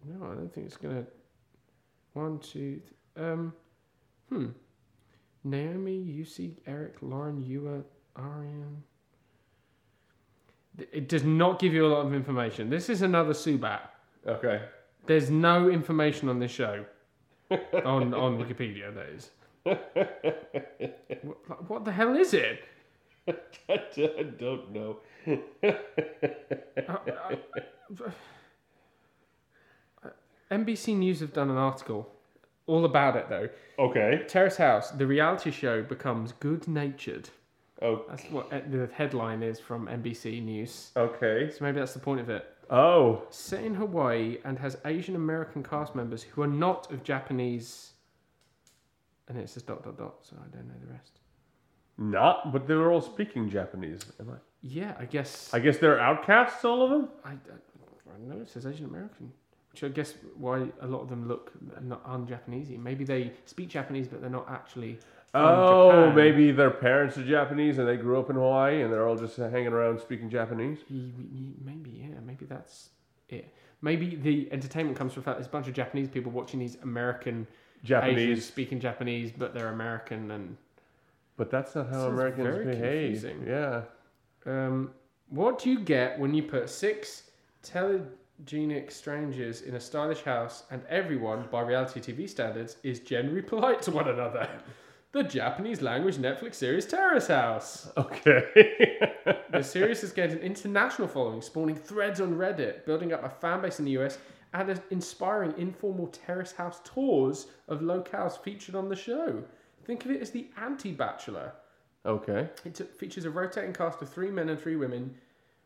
No, I don't think it's going to. One, two. Th- um, hmm. Naomi, Yusi, Eric, Lauren, Ewa, Arian. It does not give you a lot of information. This is another Subat. Okay. There's no information on this show. on on Wikipedia, that is. what, what the hell is it? I don't know. Uh, uh, uh, NBC News have done an article all about it though. Okay. Terrace House, the reality show becomes good natured. Oh, That's what uh, the headline is from NBC News. okay. So maybe that's the point of it. Oh, Set in Hawaii and has Asian American cast members who are not of Japanese. And it says dot dot dot, so I don't know the rest. not, but they were all speaking Japanese. Am I? Yeah, I guess. I guess they're outcasts, all of them. I, I, I don't know. It says Asian American, which I guess why a lot of them look not un-Japanesey. Maybe they speak Japanese, but they're not actually. Oh, Japan. maybe their parents are Japanese and they grew up in Hawaii and they're all just hanging around speaking Japanese. Maybe yeah. Maybe that's it. Maybe the entertainment comes from fact there's a bunch of Japanese people watching these American Japanese, Asians speaking Japanese, but they're American and. but that's not how Americans very behave. confusing. Yeah. Um, what do you get when you put six telegenic strangers in a stylish house and everyone, by reality TV standards, is generally polite to one another? The Japanese language Netflix series Terrace House. Okay. The series has gained an international following, spawning threads on Reddit, building up a fan base in the US, and inspiring informal terrace house tours of locales featured on the show. Think of it as the anti Bachelor. okay. It t- features a rotating cast of three men and three women,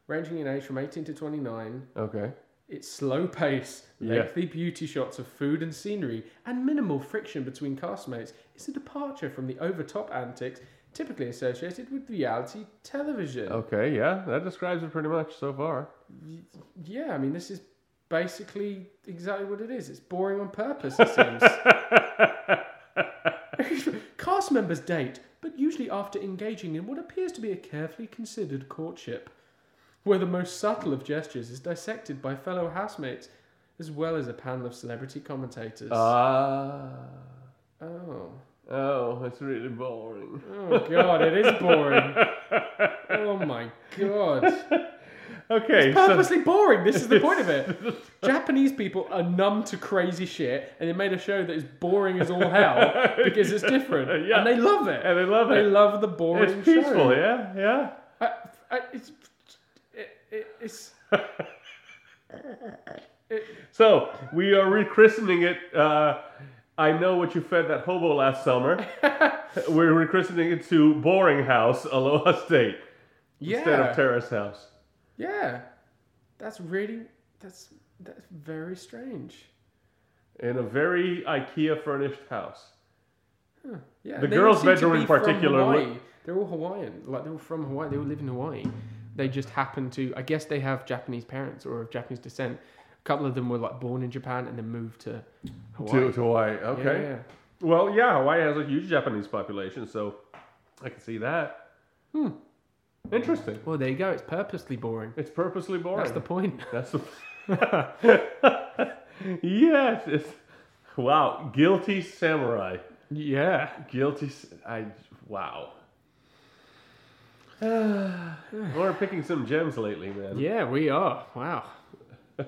ranging in age from 18 to 29. Okay. It's slow pace, Yeah. lengthy beauty shots of food and scenery, and minimal friction between castmates. It's a departure from the over top antics typically associated with reality television. Okay. Yeah, that describes it pretty much so far. Yeah, I mean, this is basically exactly what it is. It's boring on purpose, it seems. Cast members date, but usually after engaging in what appears to be a carefully considered courtship, where the most subtle of gestures is dissected by fellow housemates, as well as a panel of celebrity commentators. Ah. oh. oh, it's really boring. Oh, God, it is boring. oh, my God. Okay. So, purposely boring. This is the point of it. Japanese people are numb to crazy shit, and they made a show that is boring as all hell because it's different, Yeah. and they love it. and they love They it. love the boring It's peaceful. show. Yeah. Yeah. I, I, it's, it, it, it's So we are rechristening it. Uh, I know what you fed that hobo last summer. We're rechristening it to Boring House, Aloha State, instead of Terrace House. yeah. That's really that's that's very strange. In a very IKEA furnished house. Yeah, The girls' all seem to bedroom in particular. They're all Hawaiian. Like they were from Hawaii. They all live in Hawaii. They just happen to. I guess they have Japanese parents or of Japanese descent. A couple of them were like born in Japan and then moved to Hawaii. To, to Hawaii. Okay. yeah. Well, yeah, Hawaii has a huge Japanese population, so I can see that. Hmm. Interesting. Well, there you go. It's purposely boring. It's purposely boring. That's the point. That's the. yes. It's, wow. Guilty samurai. Yeah. Guilty. I. Wow. We're picking some gems lately, man. Yeah, we are. Wow.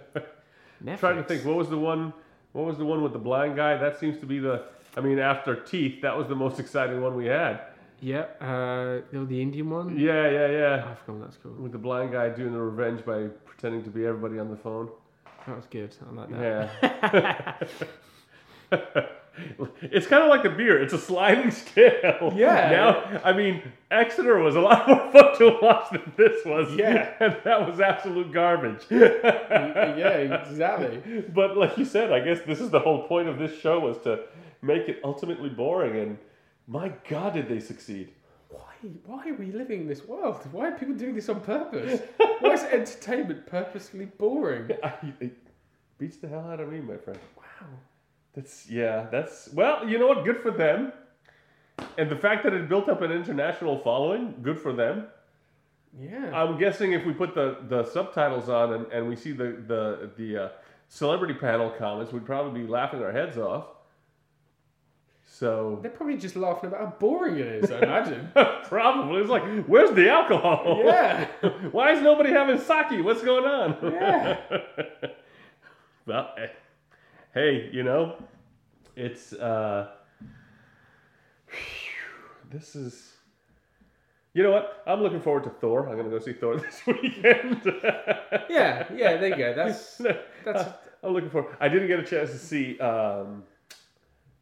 Trying to think. What was the one? What was the one with the blind guy? That seems to be the. I mean, after Teeth, that was the most exciting one we had. Yeah. Uh, oh, the Indian one. Yeah, yeah, yeah. I forgot that's called. With the blind guy doing the revenge by pretending to be everybody on the phone. That was good. I like that. Yeah. it's kind of like the beer. It's a sliding scale. Yeah. Now, I mean, Exeter was a lot more fun to watch than this was. Yeah. And that was absolute garbage. yeah, exactly. but like you said, I guess this is the whole point of this show was to make it ultimately boring. And my God, did they succeed? Why? Why are we living in this world? Why are people doing this on purpose? Why is entertainment purposefully boring? I, it beats the hell out of me, my friend. Wow. That's yeah. That's well. You know what? Good for them. And the fact that it built up an international following, good for them. Yeah. I'm guessing if we put the, the subtitles on and, and we see the the the uh, celebrity panel comments, we'd probably be laughing our heads off. So They're probably just laughing about how boring it is, I imagine. probably it's like, where's the alcohol? yeah. Why is nobody having sake? What's going on? Yeah. well, hey, you know, it's uh, this is. You know what? I'm looking forward to Thor. I'm gonna go see Thor this weekend. Yeah, yeah. There you go. That's that's I'm looking for. I didn't get a chance to see um,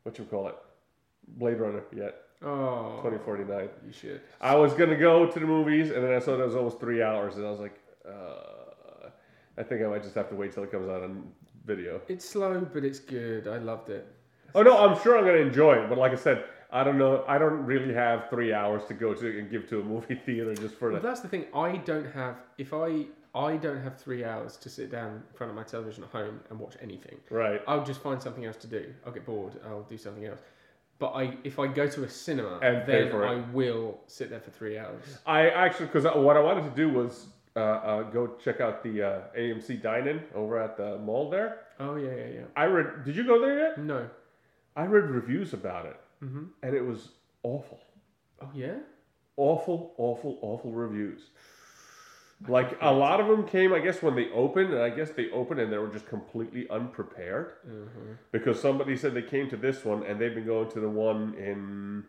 what you call it, Blade Runner yet. oh. 2049. You should. I was gonna go to the movies, and then I saw that it was almost three hours, and I was like, uh, I think I might just have to wait till it comes out on video. It's slow, but it's good. I loved it. Oh no, I'm sure I'm gonna enjoy it, but like I said, I don't know. I don't really have three hours to go to and give to a movie theater just for Well, that. that's the thing. I don't have. If I I don't have three hours to sit down in front of my television at home and watch anything. Right. I'll just find something else to do. I'll get bored. I'll do something else. But I, if I go to a cinema, And then. I will sit there for three hours. I actually, because what I wanted to do was uh, uh, go check out the uh, AMC Dine-In over at the mall there. Oh yeah, yeah, yeah. I read. Did you go there yet? No. I read reviews about it, Mm-hmm. and it was awful. Oh yeah. awful, awful, awful reviews. Like a lot of them came, I guess, when they opened, and I guess they opened and they were just completely unprepared Uh-huh. because somebody said they came to this one and they've been going to the one in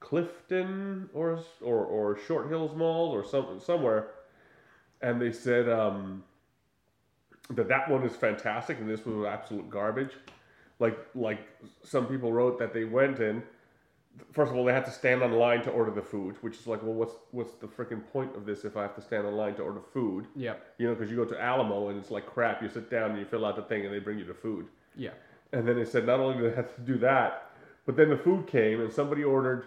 Clifton or or, or Short Hills Mall or some somewhere, and they said um, that that one is fantastic and this one was absolute garbage. Like like some people wrote that they went in first of all, they had to stand on line to order the food, which is like, well, what's what's the freaking point of this if I have to stand on line to order food? Yeah. You know, because you go to Alamo and it's like crap. You sit down and you fill out the thing and they bring you the food. Yeah. And then they said not only do they have to do that, but then the food came and somebody ordered,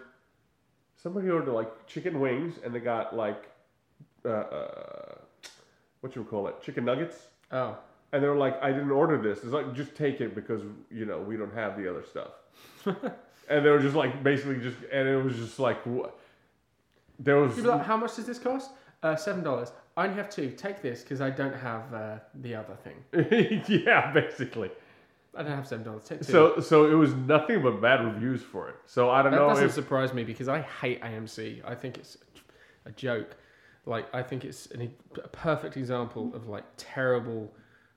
somebody ordered like chicken wings and they got like, uh, uh, what you call it, chicken nuggets. Oh. And they were like, I didn't order this. It's like, just take it because, you know, we don't have the other stuff. and they were just like, basically just, and it was just like, what? There was, like, how much does this cost? Uh, seven dollars. I only have two. Take this because I don't have uh, the other thing. yeah, basically. I don't have seven dollars. So, so it was nothing but bad reviews for it. So I don't that know doesn't if, surprise me because I hate AMC. I think it's a joke. Like I think it's an, a perfect example of like terrible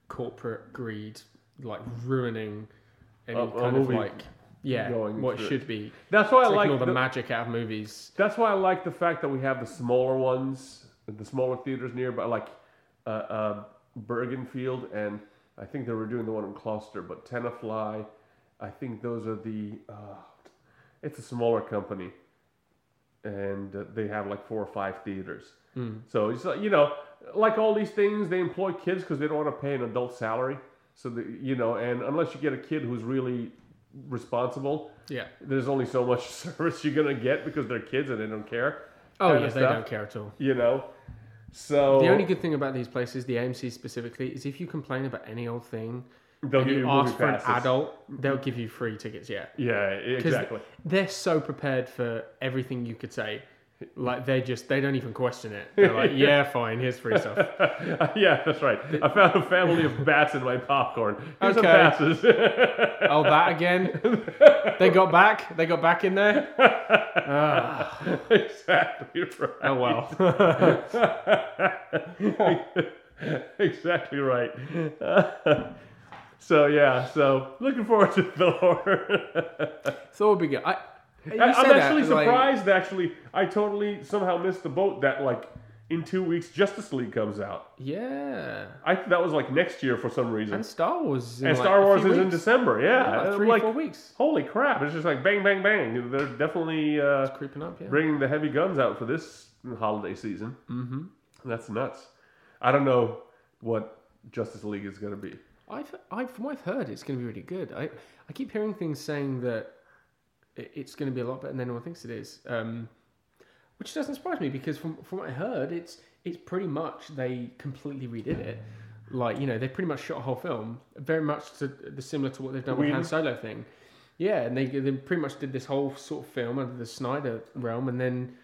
corporate greed, like ruining any kind of like yeah what through it. should be. that's why I like all the, the, magic out of movies. That's why I like the fact that we have the smaller ones, the smaller theaters nearby, like uh, uh, Bergenfield, and I think they were doing the one in Gloucester, but Tenafly. I think those are the. Uh, it's a smaller company, and uh, they have like four or five theaters. Mm. So it's like you know, like all these things, they employ kids because they don't want to pay an adult salary. So the, you know, and unless you get a kid who's really responsible, Yeah. there's only so much service you're gonna get because they're kids and they don't care. Oh yeah, they don't care at all. You know, so The only good thing about these places, the AMC specifically, is if you complain about any old thing they'll give you you ask for an adult, they'll give you free tickets. Yeah. Yeah, exactly. they're so prepared for everything you could say. Like they just they don't even question it. They're like, yeah, fine, here's free stuff. yeah, that's right. I found a family of bats in my popcorn. Here's some Okay. passes. Oh, that again? They got back. They got back in there. Exactly right. oh well. exactly right. So yeah, so looking forward to Thor. so would be good. I, say I'm that, actually like- surprised. Actually, I totally somehow missed the boat that like in two weeks Justice League comes out. yeah, I that was like next year for some reason. and Star Wars. in, And like, Star Wars is in. December. Yeah, Yeah, three, like, four weeks. holy crap! It's just like bang, bang, bang. They're definitely uh, It's creeping up. Yeah. bringing the heavy guns out for this holiday season. Mm-hmm. That's nuts. I don't know what Justice League is going to be. I've, I, from what I've heard, it's going to be really good. I, I keep hearing things saying that it, it's going to be a lot better than anyone thinks it is, um, which doesn't surprise me because from, from what I heard, it's it's pretty much they completely redid it. Like you know, they pretty much shot a whole film, very much to, the similar to what they've done with? Han Solo thing. Yeah, and they they pretty much did this whole sort of film under the Snyder realm, and then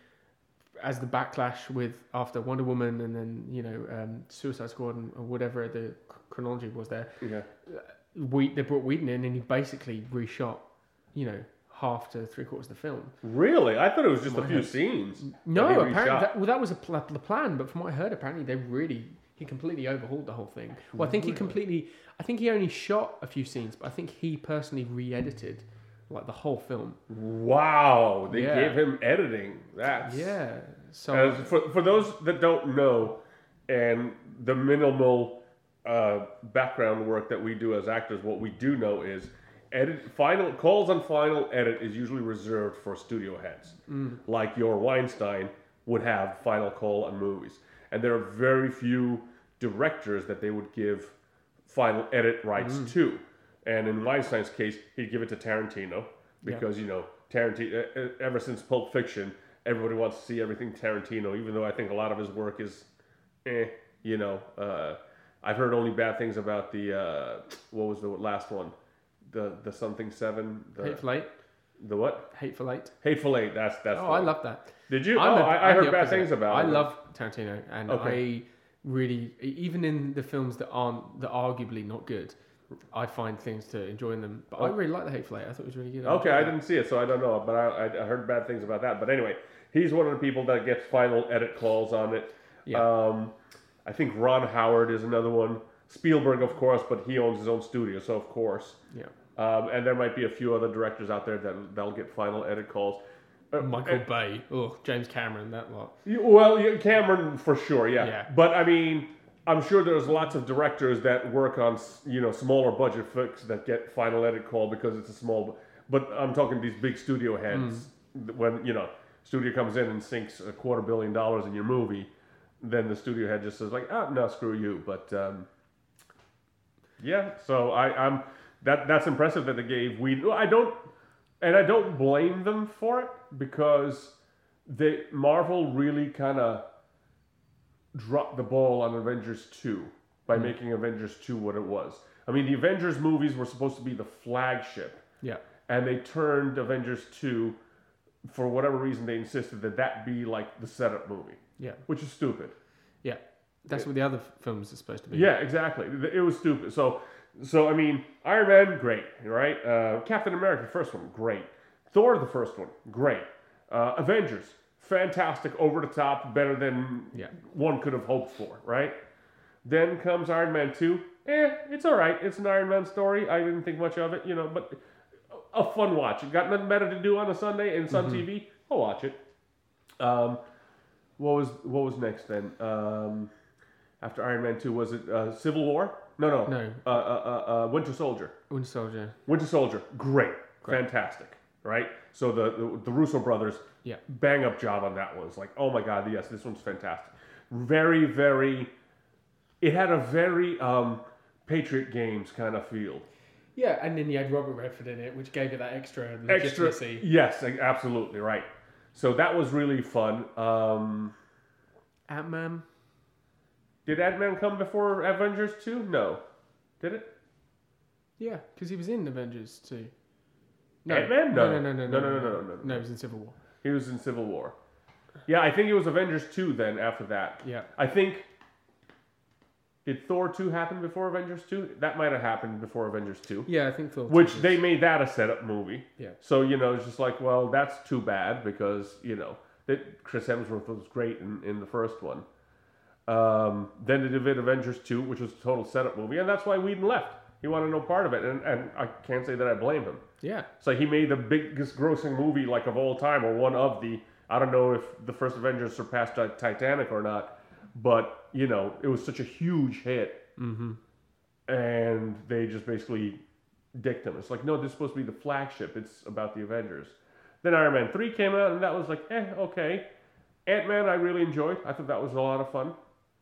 as the backlash with after Wonder Woman and then you know um, Suicide Squad and, or whatever the chronology was there, Yeah. we they brought Whedon in and he basically reshot, you know, half to three quarters of the film. Really? I thought it was just a few head. scenes. No, apparently that, well that was a pl- the plan, but from what I heard, apparently they really he completely overhauled the whole thing. Well, I think he completely. I think he only shot a few scenes, but I think he personally re-edited like the whole film. Wow, they Yeah. gave him editing. That's Yeah. So for, for those that don't know, and the minimal uh, background work that we do as actors, what we do know is edit final calls on final edit is usually reserved for studio heads, like your Weinstein would have final call on movies, and there are very few directors that they would give final edit rights to. And in Weinstein's case, he'd give it to Tarantino because you know Tarantino. Ever since Pulp Fiction, everybody wants to see everything Tarantino, even though I think a lot of his work is, eh. You know, uh, I've heard only bad things about the uh, what was the last one, the the something seven, the Hateful Eight. the what? Hateful Eight. Hateful Eight. That's that's. Oh, I love that. Did you? I'm oh, a- I, I heard bad things about. It. I him. love Tarantino, and Okay. I really, even in the films that aren't that are arguably not good, I find things to enjoy in them. But I Oh. really like the Hateful Eight. I thought it was really good. Okay, I that. didn't see it, so I don't know. But I, I, I heard bad things about that. But anyway, he's one of the people that gets final edit calls on it. Yeah. Um, I think Ron Howard is another one. Spielberg, of course, but he owns his own studio, so of course. Yeah. Um, and there might be a few other directors out there that that'll get final edit calls. Uh, Michael Bay. Oh, James Cameron. That lot. You- Well, yeah, Cameron for sure, yeah. Yeah. But I mean, I'm sure there's lots of directors that work on you know smaller budget flicks that get final edit call because it's a small. But I'm talking these big studio heads Hmm. when you know studio comes in and sinks a quarter billion dollars in your movie, then the studio head just says like, ah, no, screw you. But um, yeah, so I, I'm that that's impressive that they gave we. I don't, and I don't blame them for it because they Marvel really kind of dropped the ball on Avengers two by making Avengers two what it was. I mean, the Avengers movies were supposed to be the flagship, Yeah. and they turned Avengers two. For whatever reason, they insisted that that be like the setup movie, Yeah. which is stupid. Yeah. That's what the other films are supposed to be. Yeah, exactly. It was stupid. So, so I mean, Iron Man, great, right? Uh, Captain America, the first one, great. Thor, the first one, great. Uh, Avengers, fantastic, over the top, better than Yeah. one could have hoped for, right? Then comes Iron Man two. Eh, it's all right. It's an Iron Man story. I didn't think much of it, you know, but a fun watch. You got nothing better to do on a Sunday and Sun TV. I'll watch it. Um, what was what was next then? Um, after Iron Man two, was it uh, Civil War? No, no, No. Uh, uh, uh, uh, Winter Soldier. Winter Soldier. Winter Soldier, great, fantastic, right? So the, the the Russo brothers, Yeah. bang up job on that one. It's like, oh my god, yes, this one's fantastic. Very, very. It had a very um, Patriot Games kind of feel. Yeah, and then you had Robert Redford in it, which gave it that extra Extra, legitimacy. yes, absolutely right. So that was really fun. Um, Ant Man. did Ant Man come before Avengers two? No, did it? Yeah, because he was in Avengers too. Ant-Man? No, No. no, no, no, No, no, no, no, no, no, No, he was in Civil War. He was in Civil War. Yeah, I think it was Avengers two. Then after that, Yeah. I think did Thor two happen before Avengers two? That might have happened before Avengers two, Yeah, I think Thor. which they made that a setup movie. Yeah. So you know, it's just like, well, that's too bad because you know that Chris Hemsworth was great in, in the first one. Um, then they did Avengers two, which was a total setup movie, and that's why Whedon left. He wanted no part of it, and, and I can't say that I blame him. Yeah. So he made the biggest grossing movie like of all time, or one of the. I don't know if the first Avengers surpassed Titanic or not, but you know it was such a huge hit, Mm-hmm. and they just basically dicked him. It's like, no, this is supposed to be the flagship. It's about the Avengers. Then Iron Man three came out, and that was like, eh, okay. Ant Man, I really enjoyed. I thought that was a lot of fun.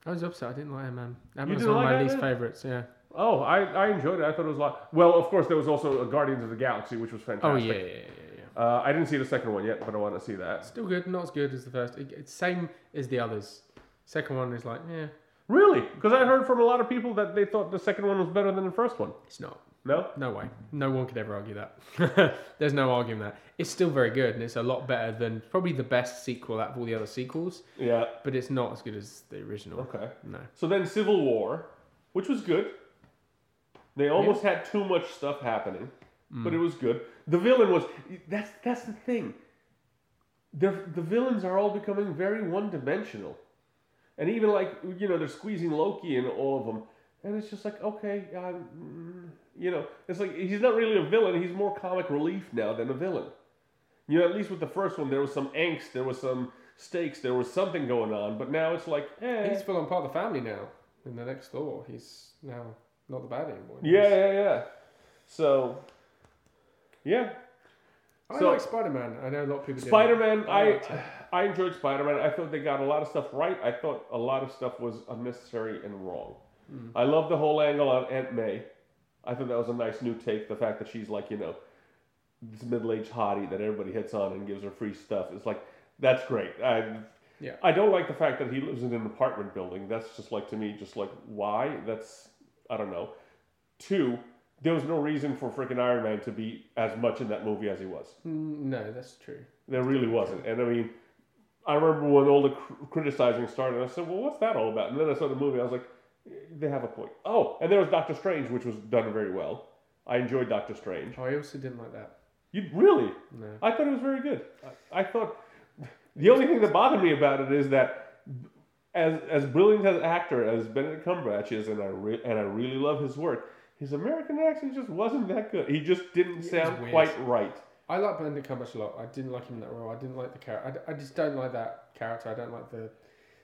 I was upset. I didn't like Ant Man. ant-man was one of like my least Ant-Man? favorites. Yeah. Oh, I, I enjoyed it. I thought it was a lot. Well, of course, there was also a Guardians of the Galaxy, which was fantastic. Oh yeah, yeah, yeah, yeah, yeah. Uh, I didn't see the second one yet, but I want to see that. Still good. Not as good as the first. It, it's same as the others. Second one is like, yeah, Really? Because I heard from a lot of people that they thought the second one was better than the first one. it's not. No? No way. No one could ever argue that. There's no arguing that. It's still very good, and it's a lot better than probably the best sequel out of all the other sequels. Yeah. But it's not as good as the original. Okay. No. So then Civil War, which was good. They almost had too much stuff happening, but mm. it was good. The villain was that's that's the thing. The the villains are all becoming very one dimensional. And even like you know they're squeezing Loki in all of them, and it's just like okay, mm, you know, it's like he's not really a villain. He's more comic relief now than a villain. You know, at least with the first one, there was some angst, there was some stakes, there was something going on. But now it's like, eh. He's full on part of the family now. In the next door, he's now not the bad anymore. yeah, yeah, yeah. So, yeah, I So- like Spider Man. I know a lot of people. Spider Man. I I liked it. I enjoyed Spider Man. I thought they got a lot of stuff right. I thought a lot of stuff was unnecessary and wrong. Hmm. I love the whole angle on Aunt May. I thought that was a nice new take. The fact that she's like you know this middle aged hottie that everybody hits on and gives her free stuff. It's like that's great. I Yeah. I don't like the fact that he lives in an apartment building. That's just like to me, just like why? That's I don't know. Two, there was no reason for freaking Iron Man to be as much in that movie as he was. Mm, No, that's true. There really wasn't. And I mean, I remember when all the cr- criticizing started, I said, well, what's that all about? And then I saw the movie, I was like, they have a point. Oh, and there was Doctor Strange, which was done very well. I enjoyed Doctor Strange. Oh, I also didn't like that. You really? No. I thought it was very good. I, I thought the only thing that bothered me about it is that as as brilliant as an actor as Benedict Cumberbatch is, and I re- and I really love his work, his American accent just wasn't that good. He just didn't sound quite right. I like Benedict Cumberbatch a lot. I didn't like him in that role. I didn't like the character. I, I just don't like that character. I don't like the.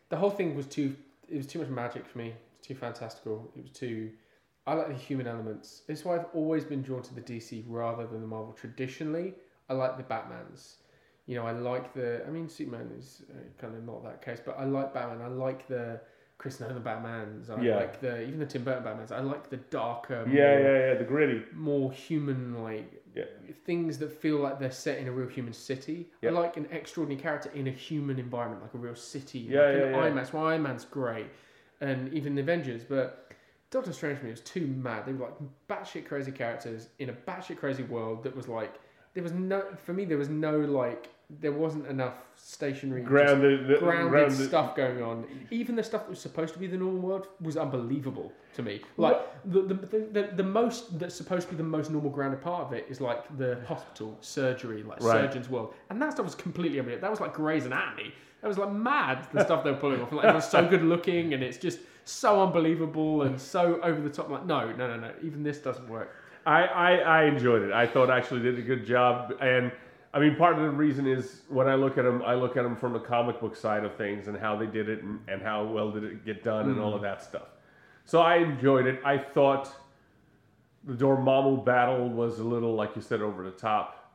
The whole thing was too. It was too much magic for me. It was too fantastical. It was too. I like the human elements. It's why I've always been drawn to the DC rather than the Marvel. Traditionally, I like the Batmans. You know, I like the. I mean, Superman is uh, kind of not that case, but I like Batman. I like the Chris Nolan Batmans. I Yeah. like the even the Tim Burton Batmans. I like the darker, Yeah, more, yeah, yeah. The gritty. more human like Yeah. things that feel like they're set in a real human city. Yeah. I like an extraordinary character in a human environment, like a real city. Yeah, like yeah, yeah. Iron Man. That's why Iron Man's great, and even the Avengers. But Doctor Strange for me was too mad. They were like batshit crazy characters in a batshit crazy world that was like there was no for me there was no like there wasn't enough stationary just Grounded, the- grounded grounded- stuff going on. Even the stuff that was supposed to be the normal world was unbelievable to me. Like the, the, the, the, the most that's supposed to be the most normal grounded part of it is like the hospital, surgery, like Right. surgeon's world, and that stuff was completely unbelievable. That was like Grey's Anatomy. That was like mad the stuff they were pulling off. Like it was so good looking and it's just so unbelievable and so over the top. Like no, no, no, no. Even this doesn't work. I, I, I enjoyed it. I thought actually did a good job. And I mean, part of the reason is when I look at them, I look at them from the comic book side of things and how they did it and, and how well did it get done and all of that stuff. So I enjoyed it. I thought the Dormammu battle was a little, like you said, over the top.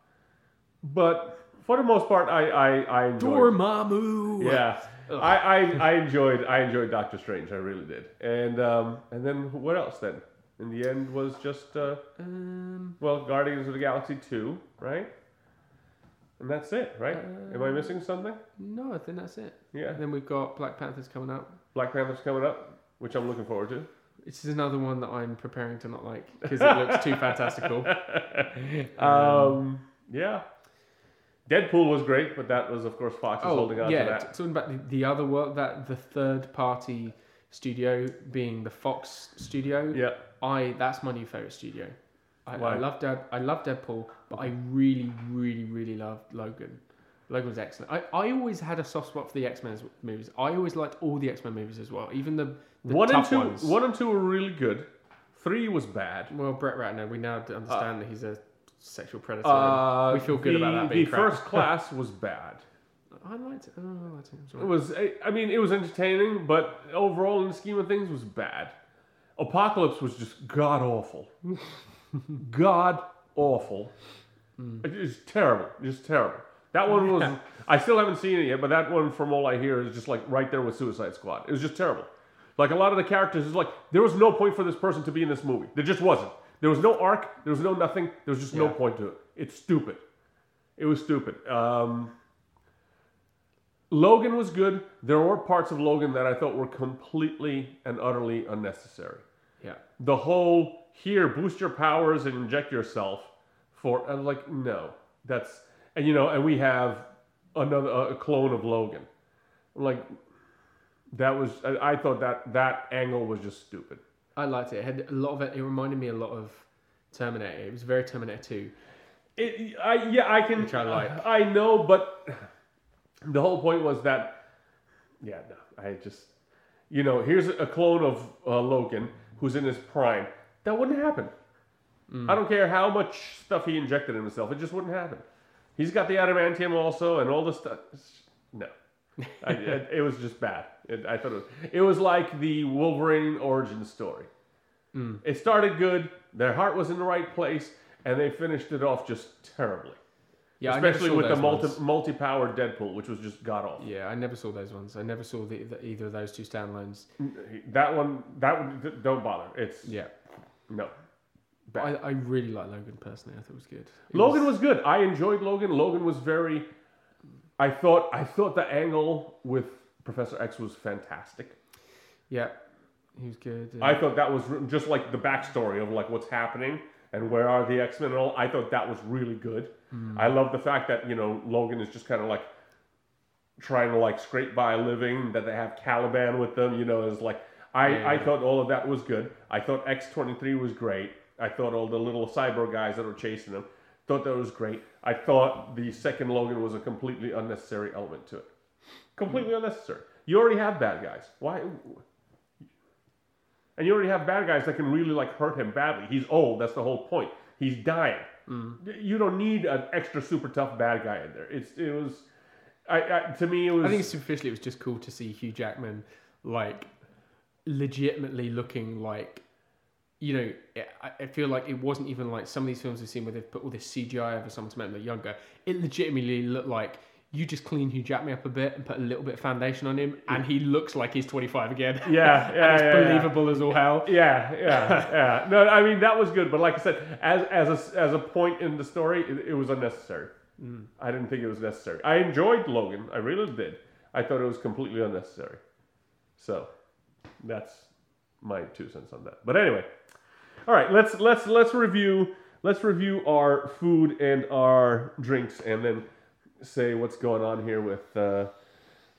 But for the most part, I, I, I enjoyed Dormammu. yeah, I, I, I enjoyed I enjoyed Doctor Strange. I really did. And um, and then what else? Then in the end was just uh, Um, well, Guardians of the Galaxy two, right? And that's it, right? Am I missing something? no, I think that's it. Yeah, And then we've got Black Panthers coming up. Black Panther's coming up, which I'm looking forward to. This is another one that I'm preparing to not like because it looks too fantastical. Um, yeah, Deadpool was great, but that was of course Fox is Oh holding on yeah, to that. t- talking about the, the other world that the third party studio being the Fox studio. Yeah, I that's my new favorite studio. I, Why? I love Dead, I love Deadpool, but I really, really, really loved Logan. Logan was excellent. I, I always had a soft spot for the X Men movies. I always liked all the X Men movies as well, even the, the one and two. ones. one and two were really good. Three was bad. Well, Brett Ratner, we now understand that he's a sexual predator. Uh, we feel good the, about that being The crap. first class was bad. I liked it. Oh, I liked it. It was It alright. was, I mean, it was entertaining, but overall, in the scheme of things, was bad. Apocalypse was just god awful, god awful. It was terrible, just terrible. That one was. I still haven't seen it yet, but that one, from all I hear, is just like right there with Suicide Squad. It was just terrible. Like a lot of the characters, is like there was no point for this person to be in this movie. There just wasn't. There was no arc. There was no nothing. There was just no point to it. It's stupid. It was stupid. Um, Logan was good. There were parts of Logan that I thought were completely and utterly unnecessary. yeah. The whole here, boost your powers and inject yourself for, I'm like, no, that's, and you know, and we have another a clone of Logan. I'm like, that was, I, I thought that that angle was just stupid. I liked it. It had a lot of it. It reminded me a lot of Terminator. It was very Terminator 2. It, I yeah, I can. Which I like. I know, but the whole point was that. Yeah, no, I just. you know, here's a clone of uh, Logan who's in his prime. That wouldn't happen. Mm. I don't care how much stuff he injected in himself; it just wouldn't happen. He's got the adamantium also, and all this stuff. No, I, it, it was just bad. It, I thought it was, it was like the Wolverine origin story. Mm. It started good. Their heart was in the right place, and they finished it off just terribly. Yeah, Especially with the multi, ones. multi-powered Deadpool, which was just god awful. Yeah, I never saw those ones. I never saw the, the, either of those two standalones. That one, that one, don't bother. It's Yeah, no. I, I really like Logan personally. I thought it was good. It Logan was good. I enjoyed Logan. Logan was very. I thought I thought the angle with Professor X was fantastic. yeah, he was good. I thought that was just like the backstory of like what's happening and where are the X Men and all. I thought that was really good. Hmm. I love the fact that you know Logan is just kind of like trying to like scrape by a living. That they have Caliban with them. You know, is like I I thought all of that was good. I thought X twenty three was great. I thought all the little cyber guys that were chasing him. Thought that was great. I thought the second Logan was a completely unnecessary element to it. Completely hmm. unnecessary. You already have bad guys. Why? And you already have bad guys that can really like hurt him badly. He's old. That's the whole point. He's dying. Hmm. You don't need an extra super tough bad guy in there. It's it was, I, I to me it was. I think superficially it was just cool to see Hugh Jackman like legitimately looking like you know I, feel like it wasn't even like some of these films we've seen where they've put all this CGI over someone to make them look younger. It legitimately looked like you just clean Hugh Jackman up a bit and put a little bit of foundation on him, and he looks like he's 25 again. yeah, yeah, and it's yeah, yeah. believable as all hell. Yeah, yeah, yeah. No, I mean that was good, but like I said, as as a, as a point in the story, it, it was unnecessary. Mm. I didn't think it was necessary. I enjoyed Logan, I really did. I thought it was completely unnecessary. So, that's my two cents on that. But anyway, all right, let's let's let's review let's review our food and our drinks, and then say what's going on here with. Uh,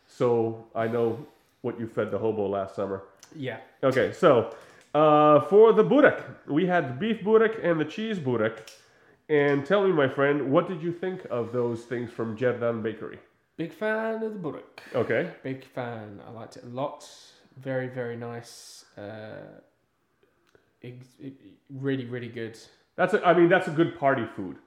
so I know what you fed the hobo last summer. Yeah. Okay, so uh, for the burek, we had the beef burek and the cheese burek. And tell me, my friend, what did you think of those things from Djerdan Bakery? Big fan of the Burek. Okay, Big fan. I liked it a lot. Very, very nice. Uh, really, really good. that's a, I mean that's a good party food.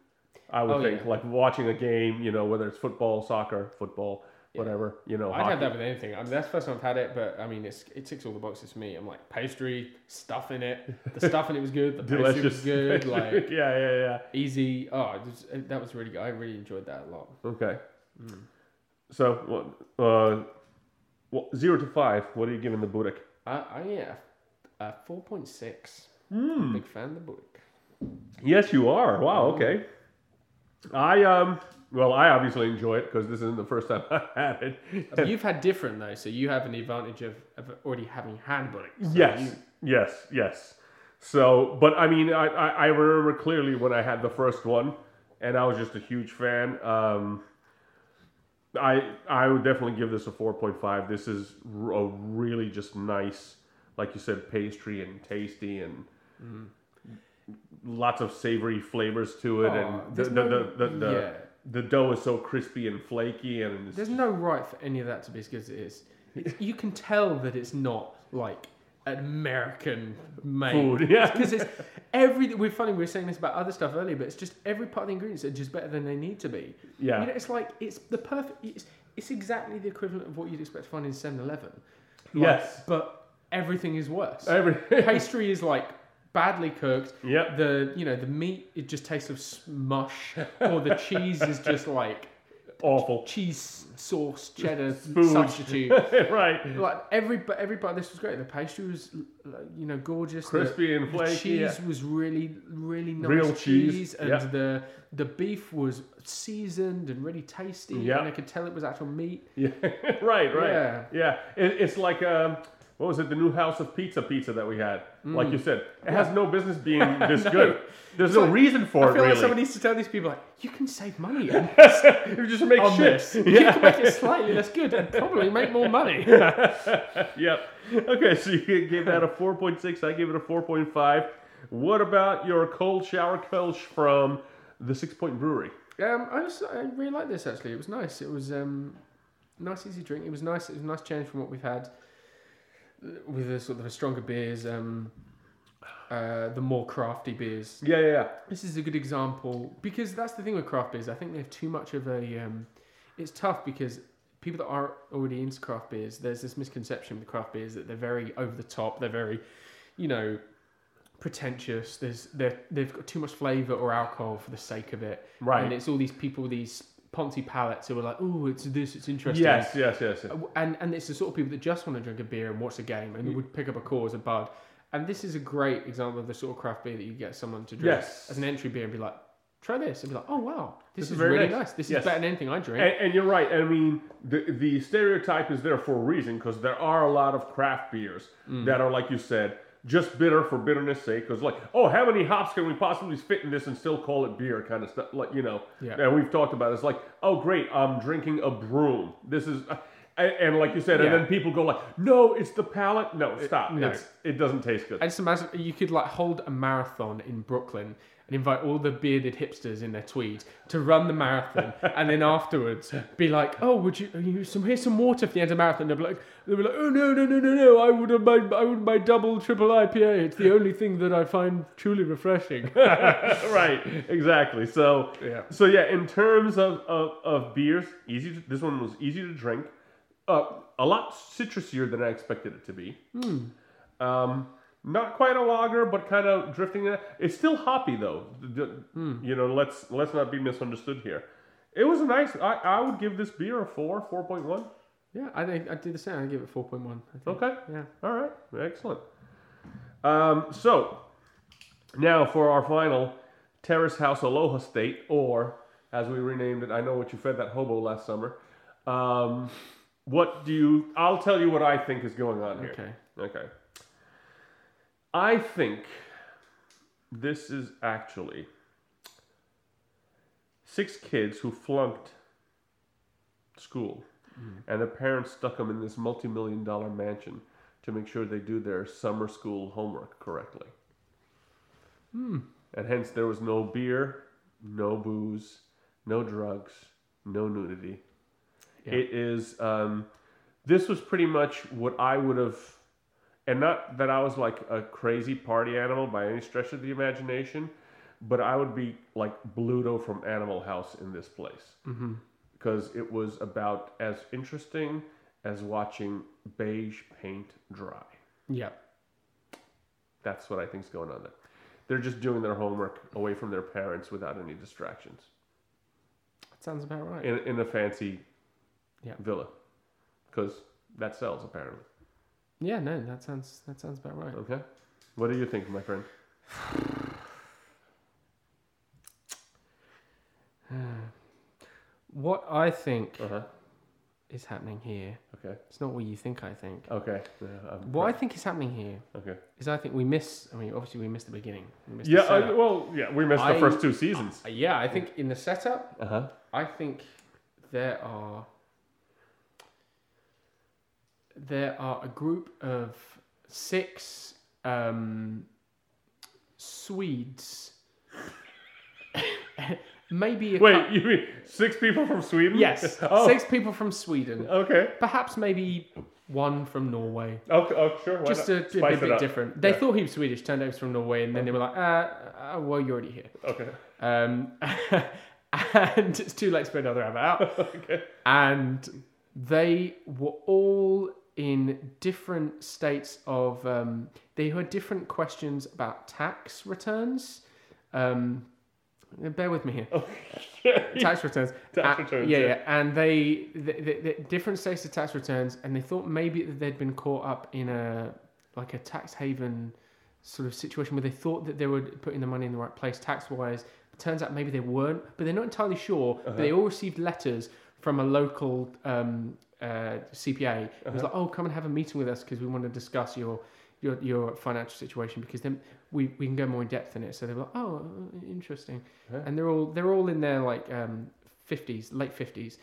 I would Oh, think, yeah. like watching a game, you know, whether it's football, soccer, football, whatever, you know. I'd hockey. have that with anything. I mean, that's the first time I've had it, but I mean, it's it ticks all the boxes for me. I'm like pastry, stuff in it. The stuff in it was good. The pastry was good. Like yeah, yeah, yeah. easy. Oh, was, that was really good. I really enjoyed that a lot. Okay. So, what uh, well, zero to five. What are you giving the burek? I, I yeah, uh, four point six. Hmm. Big fan of the book. Yes, you are. Wow. Okay. I um. Well, I obviously enjoy it because this isn't the first time I've had it. You've had different though, so you have an advantage of, of already having had book. So yes, you- yes, yes. So, but I mean, I, I I remember clearly when I had the first one, and I was just a huge fan. Um, I I would definitely give this a four point five. This is a really just nice, like you said, pastry and tasty and. Mm-hmm. Lots of savory flavors to it, Oh, and the the, no- the, the, yeah. the dough is so crispy and flaky, and There's no right for any of that to be as good as it is. It's, you can tell that it's not like American made Food, yeah. because it's every. We're funny. We were saying this about other stuff earlier, but it's just every part of the ingredients are just better than they need to be. Yeah. you know, it's like it's the perfect. It's, it's exactly the equivalent of what you'd expect to find in 7-Eleven. Like, Yes. but everything is worse. every Pastry is like badly cooked. Yep. The you know the meat it just tastes of smush, or the cheese is just like awful. cheese sauce cheddar Food. substitute. right. like every but every bite of this was great. The pastry was you know gorgeous. The- Crispy and the flaky. cheese yeah. was really really nice Real cheese, cheese, and yeah. the the beef was seasoned and really tasty. Yeah. and I could tell it was actual meat. Yeah, right, right. Yeah. Yeah, It, it's like um, what was it? The new House of Pizza pizza that we had. Like you said, it has no business being this good. There's no reason for I it feel really. like someone needs to tell these people like you can save money on, you just make on shit. this. You can make it slightly less good and probably make more money. Yep. Okay, so you gave that a 4.6. I gave it a 4.5. What about your Kolschauer Kölsch from the Sixpoint Brewery? Um, I just I really like this actually. It was nice. It was um, nice easy drink. It was nice. It was a nice change from what we've had. With the sort of the stronger beers, um, uh, the more crafty beers. Yeah, yeah, yeah. This is a good example because that's the thing with craft beers. I think they have too much of a. Um, it's tough because people that are already into craft beers, there's this misconception with craft beers that they're very over the top. They're very, you know, pretentious. There's they they've got too much flavour or alcohol for the sake of it. Right. And it's all these people, these poncy palates who are like, oh, it's this, it's interesting. Yes, yes, yes. yes. Uh, And and it's the sort of people that just want to drink a beer and watch a game and would pick up a cause a bud. And this is a great example of the sort of craft beer that you get someone to drink Yes. as an entry beer and be like, try this, and be like, oh wow, this, This is, really nice. nice. This Yes. is better than anything I drink. And, and you're right. I mean, the the stereotype is there for a reason because there are a lot of craft beers Mm. that are, like you said, just bitter for bitterness sake. Because like, oh, how many hops can we possibly fit in this and still call it beer? Kind of stuff. Like you know, Yeah. And we've talked about it. it's like, oh, great, I'm drinking a broom. This is. uh, and, and like you said, and then people go like, "No, it's the palate." No, stop. no. It's, it doesn't taste good. I just imagine you could like hold a marathon in Brooklyn and invite all the bearded hipsters in their tweeds to run the marathon, and then afterwards be like, "Oh, would you, you some here's some water for the end of the marathon?" They'll be like, "They'll be like, oh no no no no no! I would have my I would my double triple IPA. It's the only thing that I find truly refreshing." right, exactly. So, Yeah. so yeah, in terms of, of, of beers, easy. To, this one was easy to drink. Uh, a lot citrusier than I expected it to be. Um, not quite a lager, but kind of drifting. In. It's still hoppy though. The- You know, let's let's not be misunderstood here. It was a nice. I, I would give this beer a four, four point one. yeah, I think I do the same. I give it four point one. Okay. Yeah. All right, excellent. Um, so now for our final Terrace House Aloha State, or as we renamed it, I know what you fed that hobo last summer. Um, what do you? I'll tell you what I think is going on here. Okay. Okay. I think this is actually six kids who flunked school, and their parents stuck them in this multi-million dollar mansion to make sure they do their summer school homework correctly. And hence there was no beer, no booze, no drugs, no nudity. Yeah. It is. Um, this was pretty much what I would have, and not that I was like a crazy party animal by any stretch of the imagination, but I would be like Bluto from Animal House in this place Mm-hmm. because it was about as interesting as watching beige paint dry. Yeah. That's what I think's going on there. They're just doing their homework away from their parents without any distractions That sounds about right. in, in a fancy Yeah. villa because that sells apparently. Yeah. No, that sounds that sounds about right. Okay. What do you think, my friend? What I think Uh huh. is happening here. Okay. It's not what you think. I think. Okay. Yeah, I'm What I think is happening here okay. is I think we miss. I mean, obviously we missed the beginning. We missed Yeah. the setup. I, well, yeah. We missed I- the first two seasons. Yeah, I think in the setup, Uh huh. I think there are there are a group of six um, Swedes. Maybe a Wait, cou- you mean six people from Sweden? yes, oh. six people from Sweden. Okay. Perhaps maybe one from Norway. Okay. Oh, sure. Why Just a, a Spice bit, different. They Yeah. thought he was Swedish, turned out he was from Norway, and then they were like, uh, uh, well, you're already here. Okay. Um, and it's too late to put another advert out. okay. And they were all in different states of. Um, they had different questions about tax returns. Um, bear with me here. tax returns. Tax Uh, returns, Yeah, yeah. yeah. And they, the, the, the different states of tax returns, and they thought maybe that they'd been caught up in a like a tax haven sort of situation where they thought that they were putting the money in the right place tax wise. Turns out maybe they weren't, but they're not entirely sure. Uh-huh. they all received letters from a local um, uh, CPA. Uh-huh. was like, "Oh, come and have a meeting with us because we want to discuss your your, your financial situation because then we, we can go more in depth in it." So they were like, "Oh, interesting," Yeah. and they're all they're all in their like um, fifties, late fifties,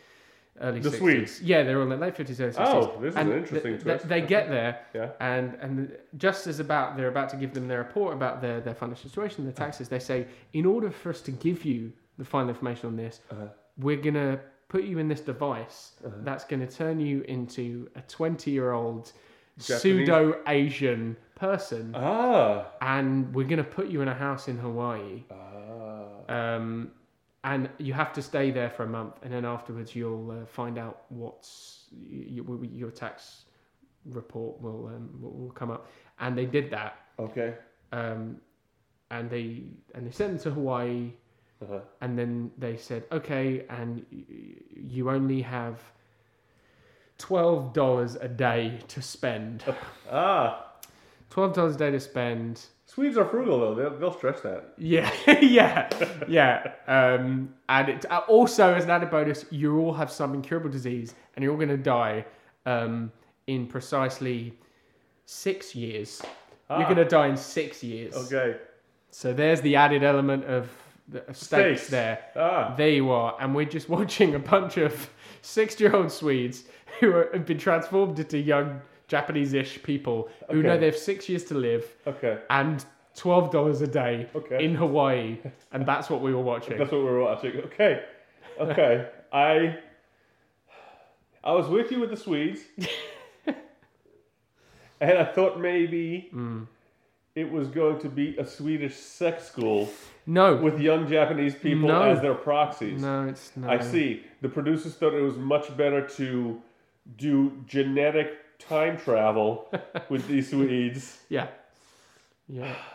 early The 60s. Swedes? Yeah, they're all in their late fifties, early sixties. Oh, this is and an interesting th- twist. They get there, Yeah. and and just as about they're about to give them their report about their, their financial situation, their taxes, they say, in order for us to give you the final information on this, Uh-huh. we're gonna put you in this device Uh-huh. that's gonna turn you into a twenty year old pseudo Asian person, Ah. and we're gonna put you in a house in Hawaii. Ah. Um, and you have to stay there for a month, and then afterwards you'll uh, find out what's your tax report will, um, will will come up. And they did that, Okay. um, and they and they sent them to Hawaii, Uh-huh. and then they said, okay, and y- you only have twelve dollars a day to spend. Ah. Twelve dollars a day to spend. Swedes are frugal though. They'll, they'll stretch that. Yeah, yeah, yeah. Um, and it, uh, also, as an added bonus, you all have some incurable disease, and you're all going to die um, in precisely six years. Ah. You're going to die in six years. Okay. So there's the added element of the stakes, Stakes. there. Ah. There you are, and we're just watching a bunch of six-year-old Swedes who are, have been transformed into young Japanese-ish people who know they have six years to live Okay. and twelve dollars a day Okay. in Hawaii, and that's what we were watching. That's what we were watching. Okay. Okay. I I was with you with the Swedes. and I thought maybe Mm. It was going to be a Swedish sex school No, with young Japanese people No. as their proxies. no, it's no. I see. The producers thought it was much better to do genetic time travel with these Swedes. Yeah, yeah.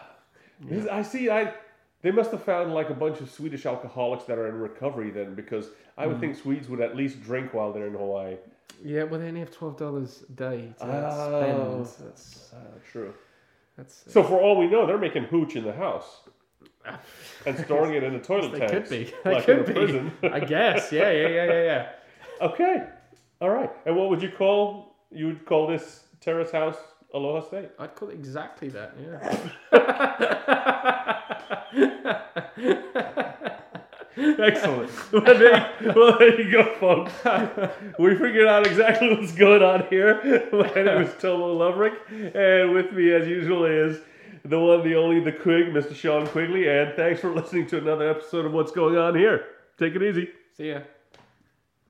This- I see. I they must have found like a bunch of Swedish alcoholics that are in recovery then, because I Mm. would think Swedes would at least drink while they're in Hawaii. Yeah, well, they only have twelve dollars a day to Oh. spend. That's Uh, true. That's. So for all we know, they're making hooch in the house and storing it in the toilet they could be. Like could in a be. prison. I guess. Yeah, yeah, yeah, yeah, yeah. okay. All right. And what would you call? You would call this terrace house Aloha State? I'd call it exactly that. Yeah. Excellent. well, there, well, there you go, folks. We figured out exactly what's going on here. My name is Tomo Loverick, and with me, as usual, is the one, the only, the Quig, Mr. Sean Quigley. And thanks for listening to another episode of What's Going On Here. Take it easy. See ya.